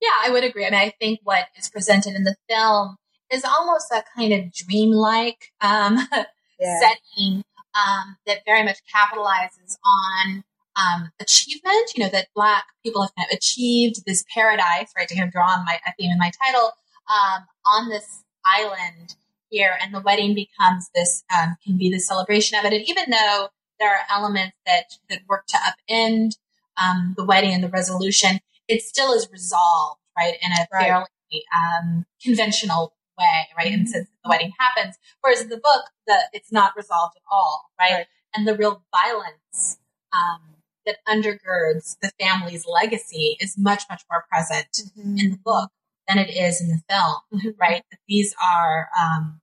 Yeah i would agree. I mean i think what is presented in the film is almost a kind of dreamlike um, yeah. setting um, that very much capitalizes on um, achievement, you know, that Black people have kind of achieved this paradise, right, to kind of draw on my theme in my title, um, on this island here, and the wedding becomes this, um, can be the celebration of it. And even though there are elements that, that work to upend um, the wedding and the resolution, it still is resolved, right, in a fairly um, conventional way, right? Mm-hmm. And since the wedding happens, whereas in the book, the it's not resolved at all, right? right. And the real violence um, that undergirds the family's legacy is much, much more present mm-hmm. in the book than it is in the film, mm-hmm. right? That these are, um,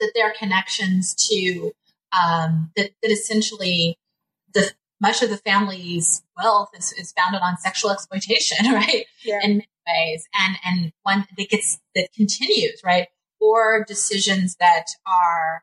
that there are connections to, um, that, that essentially the, much of the family's wealth is, is founded on sexual exploitation, right? Yeah. Many ways. And, and one that gets, that continues, right? Or decisions that are,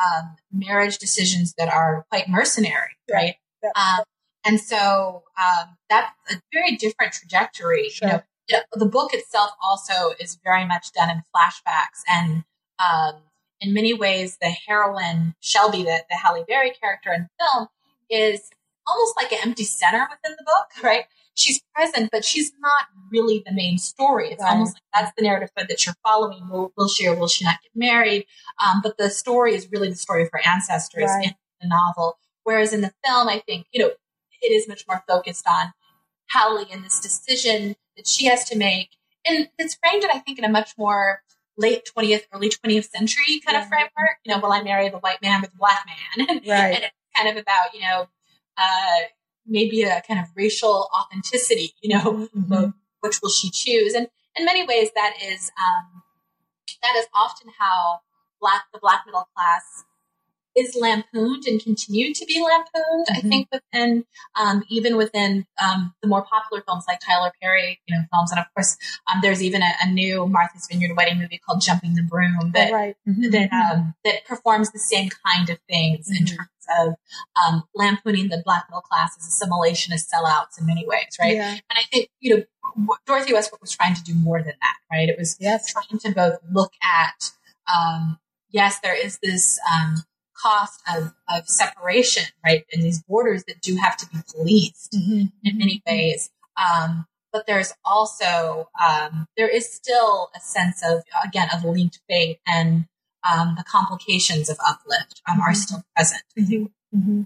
um, marriage decisions that are quite mercenary, right? Um, and so um, that's a very different trajectory. Sure. You know, the book itself also is very much done in flashbacks, and um, in many ways, the heroine Shelby, the, the Halle Berry character in the film, is almost like an empty center within the book, right? She's present, but she's not really the main story. It's right. almost like that's the narrative thread that you're following. Will, will, she or will she not get married? Um, but the story is really the story of her ancestors right. in the novel. Whereas in the film, I think, you know, it is much more focused on Halle and this decision that she has to make. And it's framed, I think, in a much more late 20th, early 20th century kind yeah. of framework. You know, will I marry the white man or the black man? Right. and it's kind of about, you know, uh, maybe a kind of racial authenticity, you know, mm-hmm. which will she choose? And in many ways, that is, um, that is often how black, the black middle class is lampooned and continued to be lampooned. Mm-hmm. I think within, um, even within um, the more popular films like Tyler Perry, you know, films, and of course, um, there's even a, a, new Martha's Vineyard wedding movie called Jumping the Broom that oh, right. mm-hmm. that um, that performs the same kind of things mm-hmm. in terms of um, lampooning the black middle class as assimilationist sellouts in many ways, right? Yeah. And I think you know Dorothy Westbrook was trying to do more than that, right? It was yes. trying to both look at um, yes, there is this um, cost of, of separation, right? And these borders that do have to be policed mm-hmm. in many ways. Um, but there's also, um, there is still a sense of, again, of linked fate and um, the complications of uplift um, mm-hmm. are still present. Mm-hmm. mm-hmm.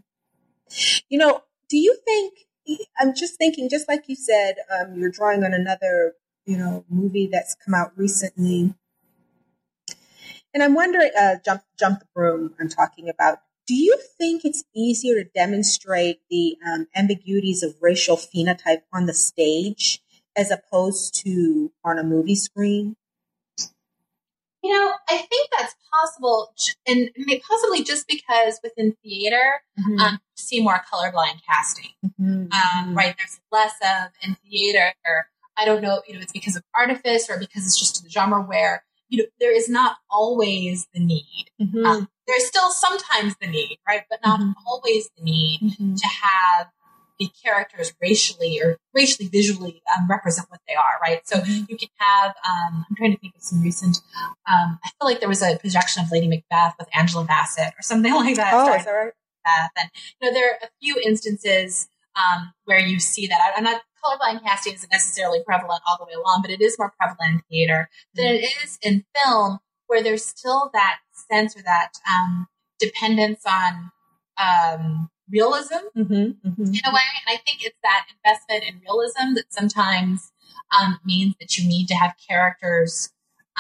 You know, do you think, I'm just thinking, just like you said, um, you're drawing on another, you know, movie that's come out recently and I'm wondering, uh, jump, jump the broom. I'm talking about. do you think it's easier to demonstrate the um, ambiguities of racial phenotype on the stage as opposed to on a movie screen? You know, I think that's possible, and possibly just because within theater, mm-hmm. um, see more colorblind casting, mm-hmm. um, right? There's less of in theater. I don't know, you know, it's because of artifice or because it's just the genre where you know there is not always the need. Mm-hmm. Um, there's still sometimes the need, right, but not mm-hmm. always the need mm-hmm. to have the characters racially or racially visually um, represent what they are, right? So mm-hmm. you can have, um, I'm trying to think of some recent, um, I feel like there was a projection of Lady Macbeth with Angela Bassett or something like that. Oh, is that right? Macbeth. And, you know, there are a few instances um, where you see that. I'm not, colorblind casting isn't necessarily prevalent all the way along, but it is more prevalent in theater than it mm-hmm. is in film where there's still that sense or that um, dependence on um, realism mm-hmm, mm-hmm. in a way. And I think it's that investment in realism that sometimes um, means that you need to have characters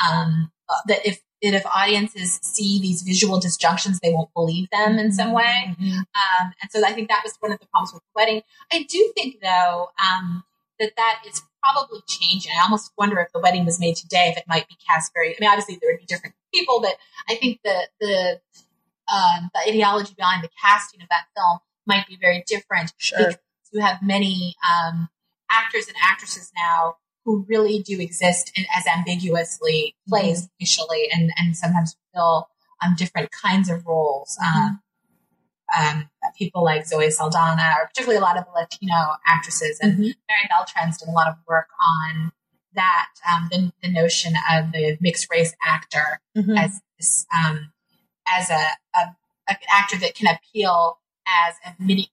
um, that if that if audiences see these visual disjunctions, they won't believe them in some way. Mm-hmm. Um, and so I think that was one of the problems with the wedding. I do think, though, um, that that is probably changing. I almost wonder if the wedding was made today, if it might be cast very. I mean, obviously there would be different people, but I think the the um, the ideology behind the casting of that film might be very different. Sure. Because you have many um, actors and actresses now who really do exist in, as ambiguously placed mm-hmm. initially and, and sometimes fill um, different kinds of roles. Mm-hmm. Um, um, people like Zoe Saldana, or particularly a lot of the Latino actresses, and mm-hmm. Mary Beltran's done a lot of work on that um, the, the notion of the mixed race actor mm-hmm. as this, um, as a, a, a, actor that can appeal as a, midi-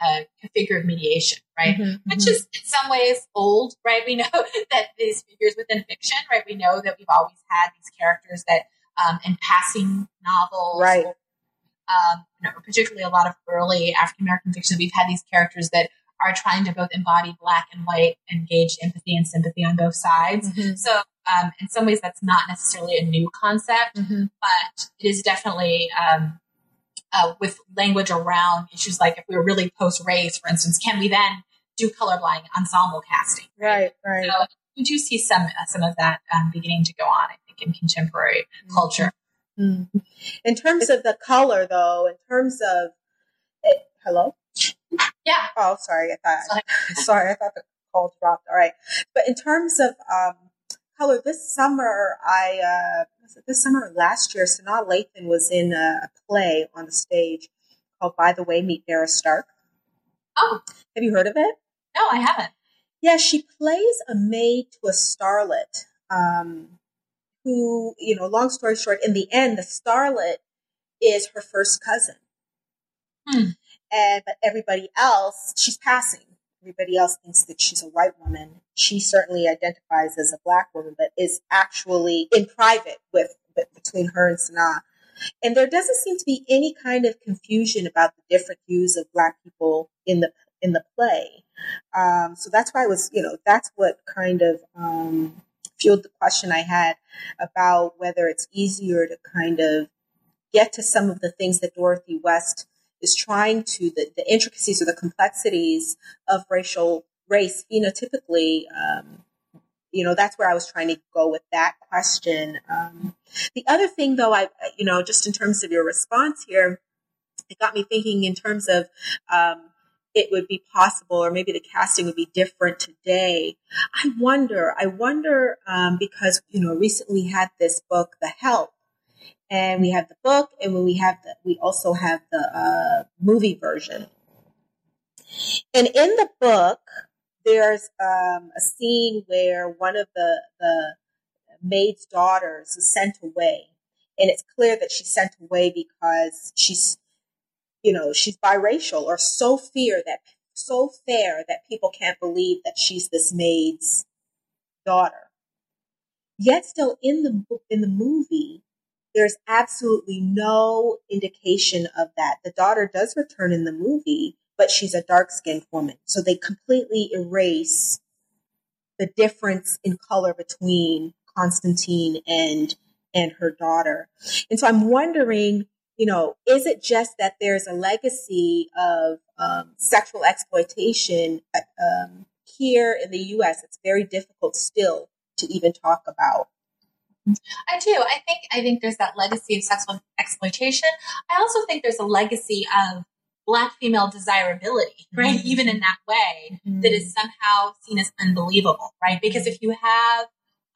a figure of mediation, right? Mm-hmm, Which mm-hmm. is in some ways old, right? We know that these figures within fiction, right? We know that we've always had these characters that um, in passing novels, right? Um, you know, particularly a lot of early African American fiction, we've had these characters that are trying to both embody black and white, engage empathy and sympathy on both sides. Mm-hmm. So, um, in some ways, that's not necessarily a new concept, mm-hmm. but it is definitely um, uh, with language around issues like if we were really post race, for instance, can we then do colorblind ensemble casting? Right, right. So we do see some uh, some of that um, beginning to go on. I think in contemporary mm-hmm. culture. Mm-hmm. In terms of the color, though, in terms of it, hello. Yeah. Oh, sorry. I thought. Sorry, sorry I thought the call dropped. All right. But in terms of um, color, this summer I uh, this summer last year, Sanaa Lathan was in a, play on the stage called By the Way, Meet Vera Stark. Oh. Have you heard of it? No, I haven't. Yeah, she plays a maid to a starlet um, who, you know, long story short, in the end, the starlet is her first cousin. Hmm. And but everybody else, she's passing. Everybody else thinks that she's a white woman. She certainly identifies as a black woman, but is actually in private with between her and Sanaa. And there doesn't seem to be any kind of confusion about the different views of black people in the in the play. Um, so that's why I was, you know, that's what kind of um, fueled the question I had about whether it's easier to kind of get to some of the things that Dorothy West is trying to the, the intricacies or the complexities of racial race phenotypically um, you know that's where i was trying to go with that question. Um, the other thing though i you know just in terms of your response here it got me thinking in terms of um, it would be possible or maybe the casting would be different today. I wonder i wonder um, because you know recently had this book the help and we have the book, and when we have the, we also have the uh, movie version. And in the book, there's um, a scene where one of the the maid's daughters is sent away, and it's clear that she's sent away because she's, you know, she's biracial or so fair that so fair that people can't believe that she's this maid's daughter. Yet, still in the in the movie, there's absolutely no indication of that. The daughter does return in the movie, but she's a dark skinned woman. So they completely erase the difference in color between Constantine and and her daughter. And so I'm wondering you know, is it just that there's a legacy of um, sexual exploitation um, here in the U.S.? It's very difficult still to even talk about. I do. I think I think there's that legacy of sexual exploitation. I also think there's a legacy of black female desirability, right? Mm-hmm. Even in that way, mm-hmm. that is somehow seen as unbelievable, right? Because if you have,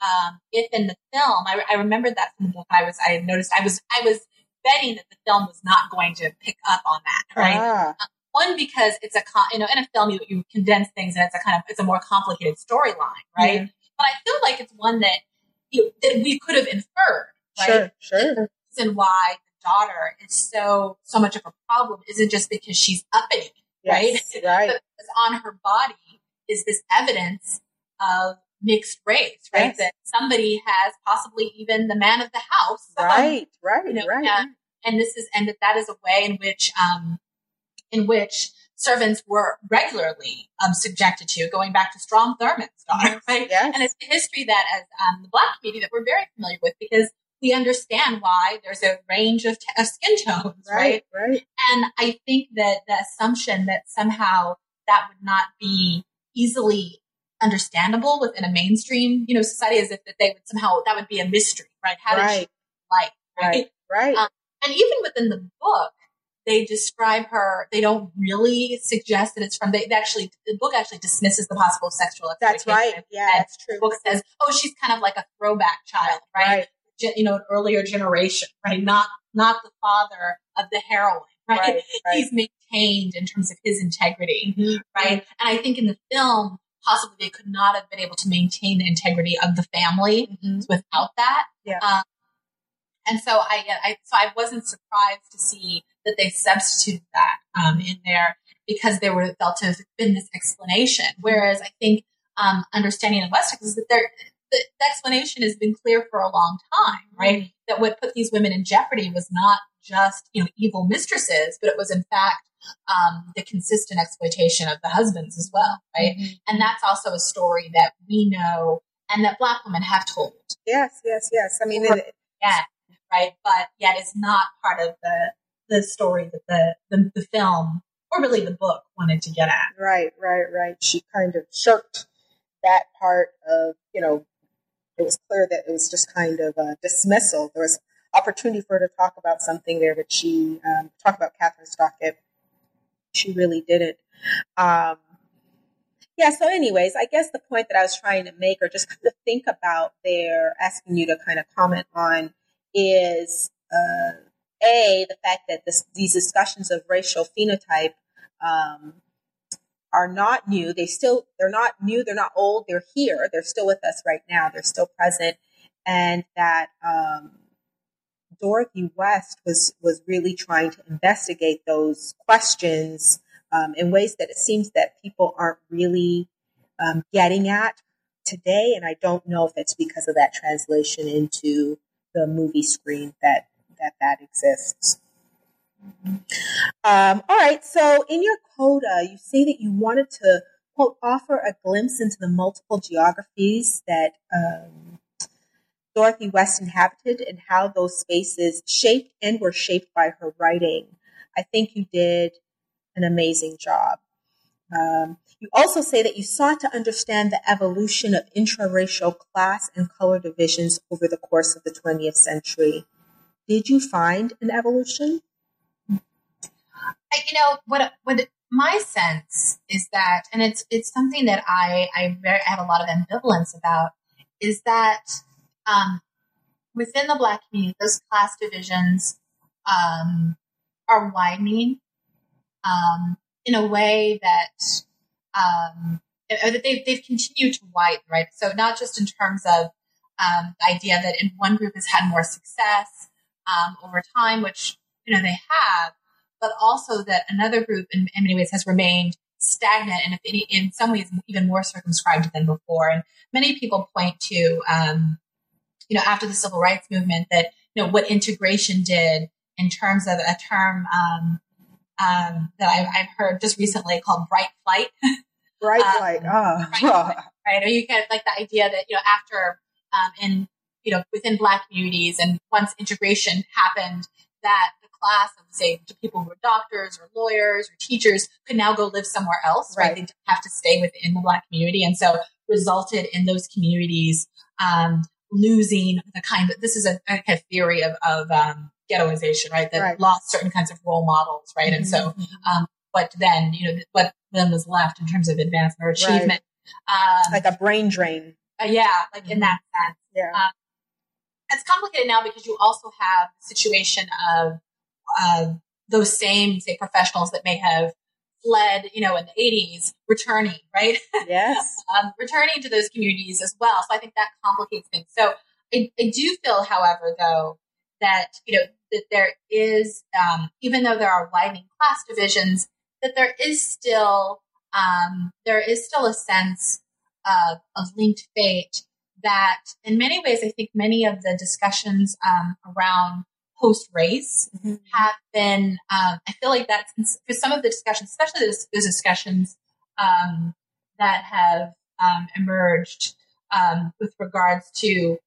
um, if in the film, I, I remembered that from the book, I was, I noticed, I was, I was betting that the film was not going to pick up on that, right? Ah. Um, one because it's a, con- you know, in a film you, you condense things and it's a kind of, it's a more complicated storyline, right? Mm-hmm. But I feel like it's one that you, that we could have inferred, right? Sure, sure. The reason why the daughter is so so much of a problem isn't just because she's uppity, yes, right? Right. because on her body is this evidence of mixed race, right? Yes. That somebody has possibly even the man of the house, right? Right, you know, right. And, and, this is and that that is a way in which um, in which servants were regularly um, subjected to, going back to Strom Thurmond's daughter, right? Yes. And it's a history that, as um, the Black community, that we're very familiar with because we understand why there's a range of, t- of skin tones, right, right? Right. And I think that the assumption that somehow that would not be easily understandable within a mainstream, you know, society, as if that they would somehow that would be a mystery, right? How right. did she like, right? Right. Um, and even within the book, they describe her. They don't really suggest that it's from. They, actually the book actually dismisses the possible sexual. That's right. Yeah, that's true. The book says, "Oh, she's kind of like a throwback child, right? right you know, an earlier generation, right? Not, not the father of the heroine, right? right, right. He's maintained in terms of his integrity, mm-hmm. right? And I think in the film, possibly they could not have been able to maintain the integrity of the family mm-hmm. without that. Yeah. Um, and so I, I, so I wasn't surprised to see that they substituted that um, in there because there were felt to have been this explanation. Whereas I think um, understanding in West's texts is that there the, explanation has been clear for a long time, right? Mm-hmm. That what put these women in jeopardy was not just, you know, evil mistresses, but it was in fact um, the consistent exploitation of the husbands as well, right? Mm-hmm. And that's also a story that we know and that Black women have told. Yes, yes, yes. I mean, yeah, right. But yet, it's not part of the the story that the, the the film or really the book wanted to get at. Right, right, right. She kind of shirked that part of you know it was clear that it was just kind of a dismissal. There was opportunity for her to talk about something there, but she um, talk about Kathryn Stockett. She really didn't. Um, yeah. So, anyways, I guess the point that I was trying to make, or just kind of think about there, asking you to kind of comment on, is uh, a the fact that this, these discussions of racial phenotype um, are not new. They still, they're not new. They're not old. They're here. They're still with us right now. They're still present. And that, um, Dorothy West was, was really trying to investigate those questions, um, in ways that it seems that people aren't really, um, getting at today. And I don't know if it's because of that translation into the movie screen that, that that exists. Um, all right. So in your coda, you say that you wanted to quote offer a glimpse into the multiple geographies that um, Dorothy West inhabited and how those spaces shaped and were shaped by her writing. I think you did an amazing job. Um, you also say that you sought to understand the evolution of intraracial class and color divisions over the course of the 20th century. Did you find an evolution? you know what what my sense is that and it's it's something that i i, very, I have a lot of ambivalence about is that um, within the black community those class divisions um, are widening um, in a way that um, that they've, they've continued to widen right so not just in terms of um, the idea that in one group has had more success um, over time which you know they have but also that another group in, in many ways has remained stagnant and if any, in some ways even more circumscribed than before. And many people point to, um, you know, after the civil rights movement that, you know, what integration did in terms of a term, um, um, that I've, I've, heard just recently called bright flight. Bright um, flight. Oh. Bright flight, right. Or you get like the idea that, you know, after, um, in, you know, within black communities and once integration happened, that the class of say people who are doctors or lawyers or teachers could now go live somewhere else, right? right? They didn't have to stay within the black community. And so resulted in those communities um, losing the kind of this is a, a kind of theory of, of um, ghettoization, right? That right. lost certain kinds of role models, right? Mm-hmm. And so mm-hmm. um, what then, you know, what then was left in terms of advancement or achievement. Right. Um, like a brain drain. Uh, yeah, like mm-hmm. in that sense. Yeah. Um, it's complicated now because you also have the situation of uh, those same, say, professionals that may have fled, you know, in the 80s, returning, right? Yes. um, returning to those communities as well. So I think that complicates things. So I, I do feel, however, though, that, you know, that there is, um, even though there are widening class divisions, that there is still, um, there is still a sense of, of linked fate that in many ways, I think many of the discussions um, around post race mm-hmm. have been, um, I feel like that's for some of the discussions, especially those, those discussions um, that have um, emerged um, with regards to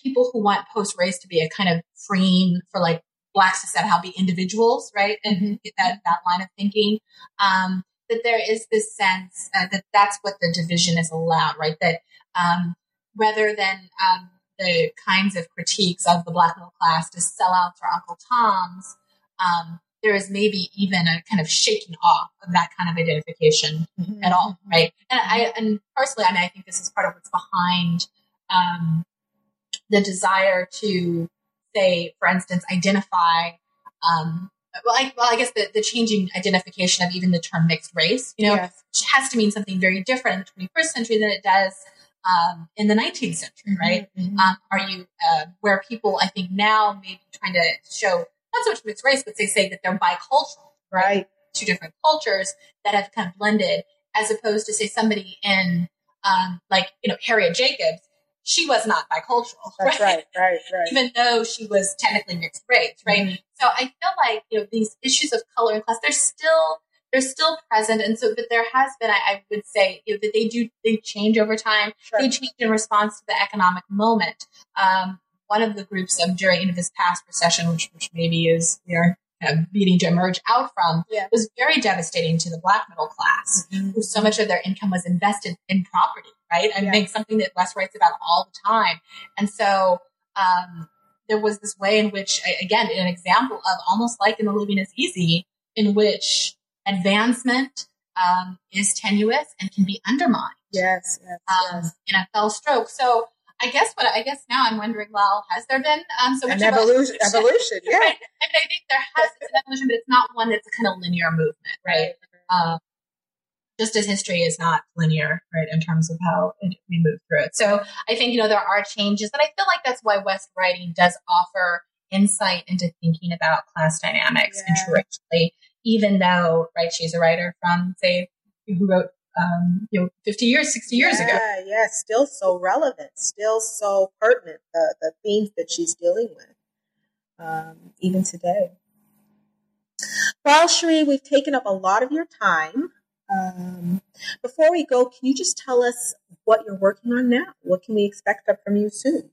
people who want post race to be a kind of freeing for like blacks to somehow be individuals, right? And mm-hmm. that, that line of thinking. Um, that there is this sense uh, that that's what the division is allowed, right? That um, rather than um, the kinds of critiques of the black middle class to sellouts or Uncle Toms, um, there is maybe even a kind of shaking off of that kind of identification mm-hmm. at all, right? And I, and personally, I mean, I think this is part of what's behind um, the desire to say, for instance, identify. Um, well, I, well, I guess the, the changing identification of even the term mixed race, you know, yes. has to mean something very different in the 21st century than it does um, in the 19th century, right? Mm-hmm. Um, are you uh, where people I think now maybe trying to show not so much mixed race, but they say that they're bicultural, right? right? Two different cultures that have kind of blended, as opposed to say somebody in um, like you know Harriet Jacobs, she was not bicultural, That's right? Right, right, right. Even though she was technically mixed race, right? Mm-hmm. So I feel like you know these issues of color and class, they're still they're still present. And so, but there has been, I, I would say, you know, that they do, they change over time. Sure. They change in response to the economic moment. Um, one of the groups of during you know, this past recession, which, which maybe is, you know, uh, beginning to emerge out from yeah. was very devastating to the black middle class, mm-hmm. who so much of their income was invested in property, right? And yeah. something that West writes about all the time. And so um, there was this way in which, again, an example of almost like in the Living is Easy, in which advancement um, is tenuous and can be undermined. Yes, yes, um, yes. In a fell stroke. So I guess what I guess now I'm wondering, well, has there been um, so much an evolution? Evolution, yeah. Right? I, mean, I think there has been an evolution, but it's not one that's a kind of linear movement, right? Um, just as history is not linear, right, in terms of how it, we move through it. So I think you know there are changes, and I feel like that's why West writing does offer insight into thinking about class dynamics yeah. interracially even though, right, she's a writer from, say, who wrote, um, you know, 50 years, 60 years yeah, ago. Yeah, yeah, still so relevant, still so pertinent, the, the themes that she's dealing with, um, even today. Well, Cherie, we've taken up a lot of your time. Um, before we go, can you just tell us what you're working on now? What can we expect up from you soon?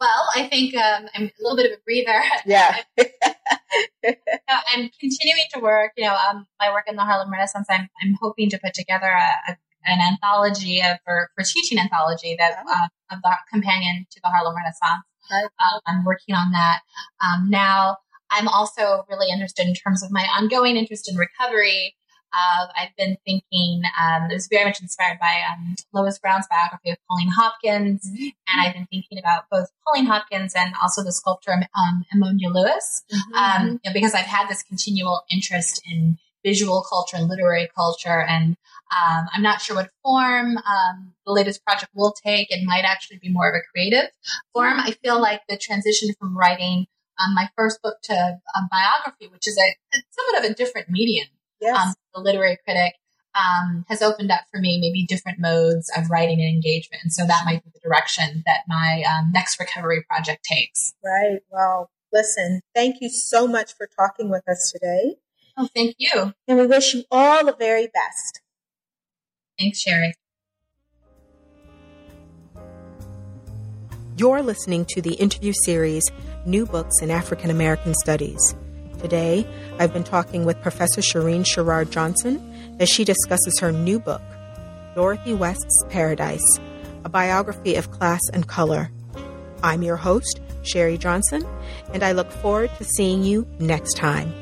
Well, I think um, I'm a little bit of a breather. Yeah. I'm continuing to work. You know, um, my work in the Harlem Renaissance. I'm I'm hoping to put together a, a an anthology of, for for teaching anthology that oh. uh, of the companion to the Harlem Renaissance. Right. Uh, I'm working on that um, now. I'm also really interested in terms of my ongoing interest in recovery uh, I've been thinking, um, it was very much inspired by um, Lois Brown's biography of Pauline Hopkins. Mm-hmm. And I've been thinking about both Pauline Hopkins and also the sculptor um, Edmonia Lewis, mm-hmm. um, you know, because I've had this continual interest in visual culture and literary culture. And um, I'm not sure what form um, the latest project will take. It might actually be more of a creative form. I feel like the transition from writing um, my first book to a biography, which is a, somewhat of a different medium yes. um, the literary critic, um, has opened up for me maybe different modes of writing and engagement. And so that might be the direction that my um, next recovery project takes. Right. Well, listen, thank you so much for talking with us today. Oh, thank you. And we wish you all the very best. Thanks, Sherry. You're listening to the interview series New Books in African American Studies. Today, I've been talking with Professor Cherene Sherrard Johnson as she discusses her new book, Dorothy West's Paradise A Biography of Class and Color. I'm your host, Sherry Johnson, and I look forward to seeing you next time.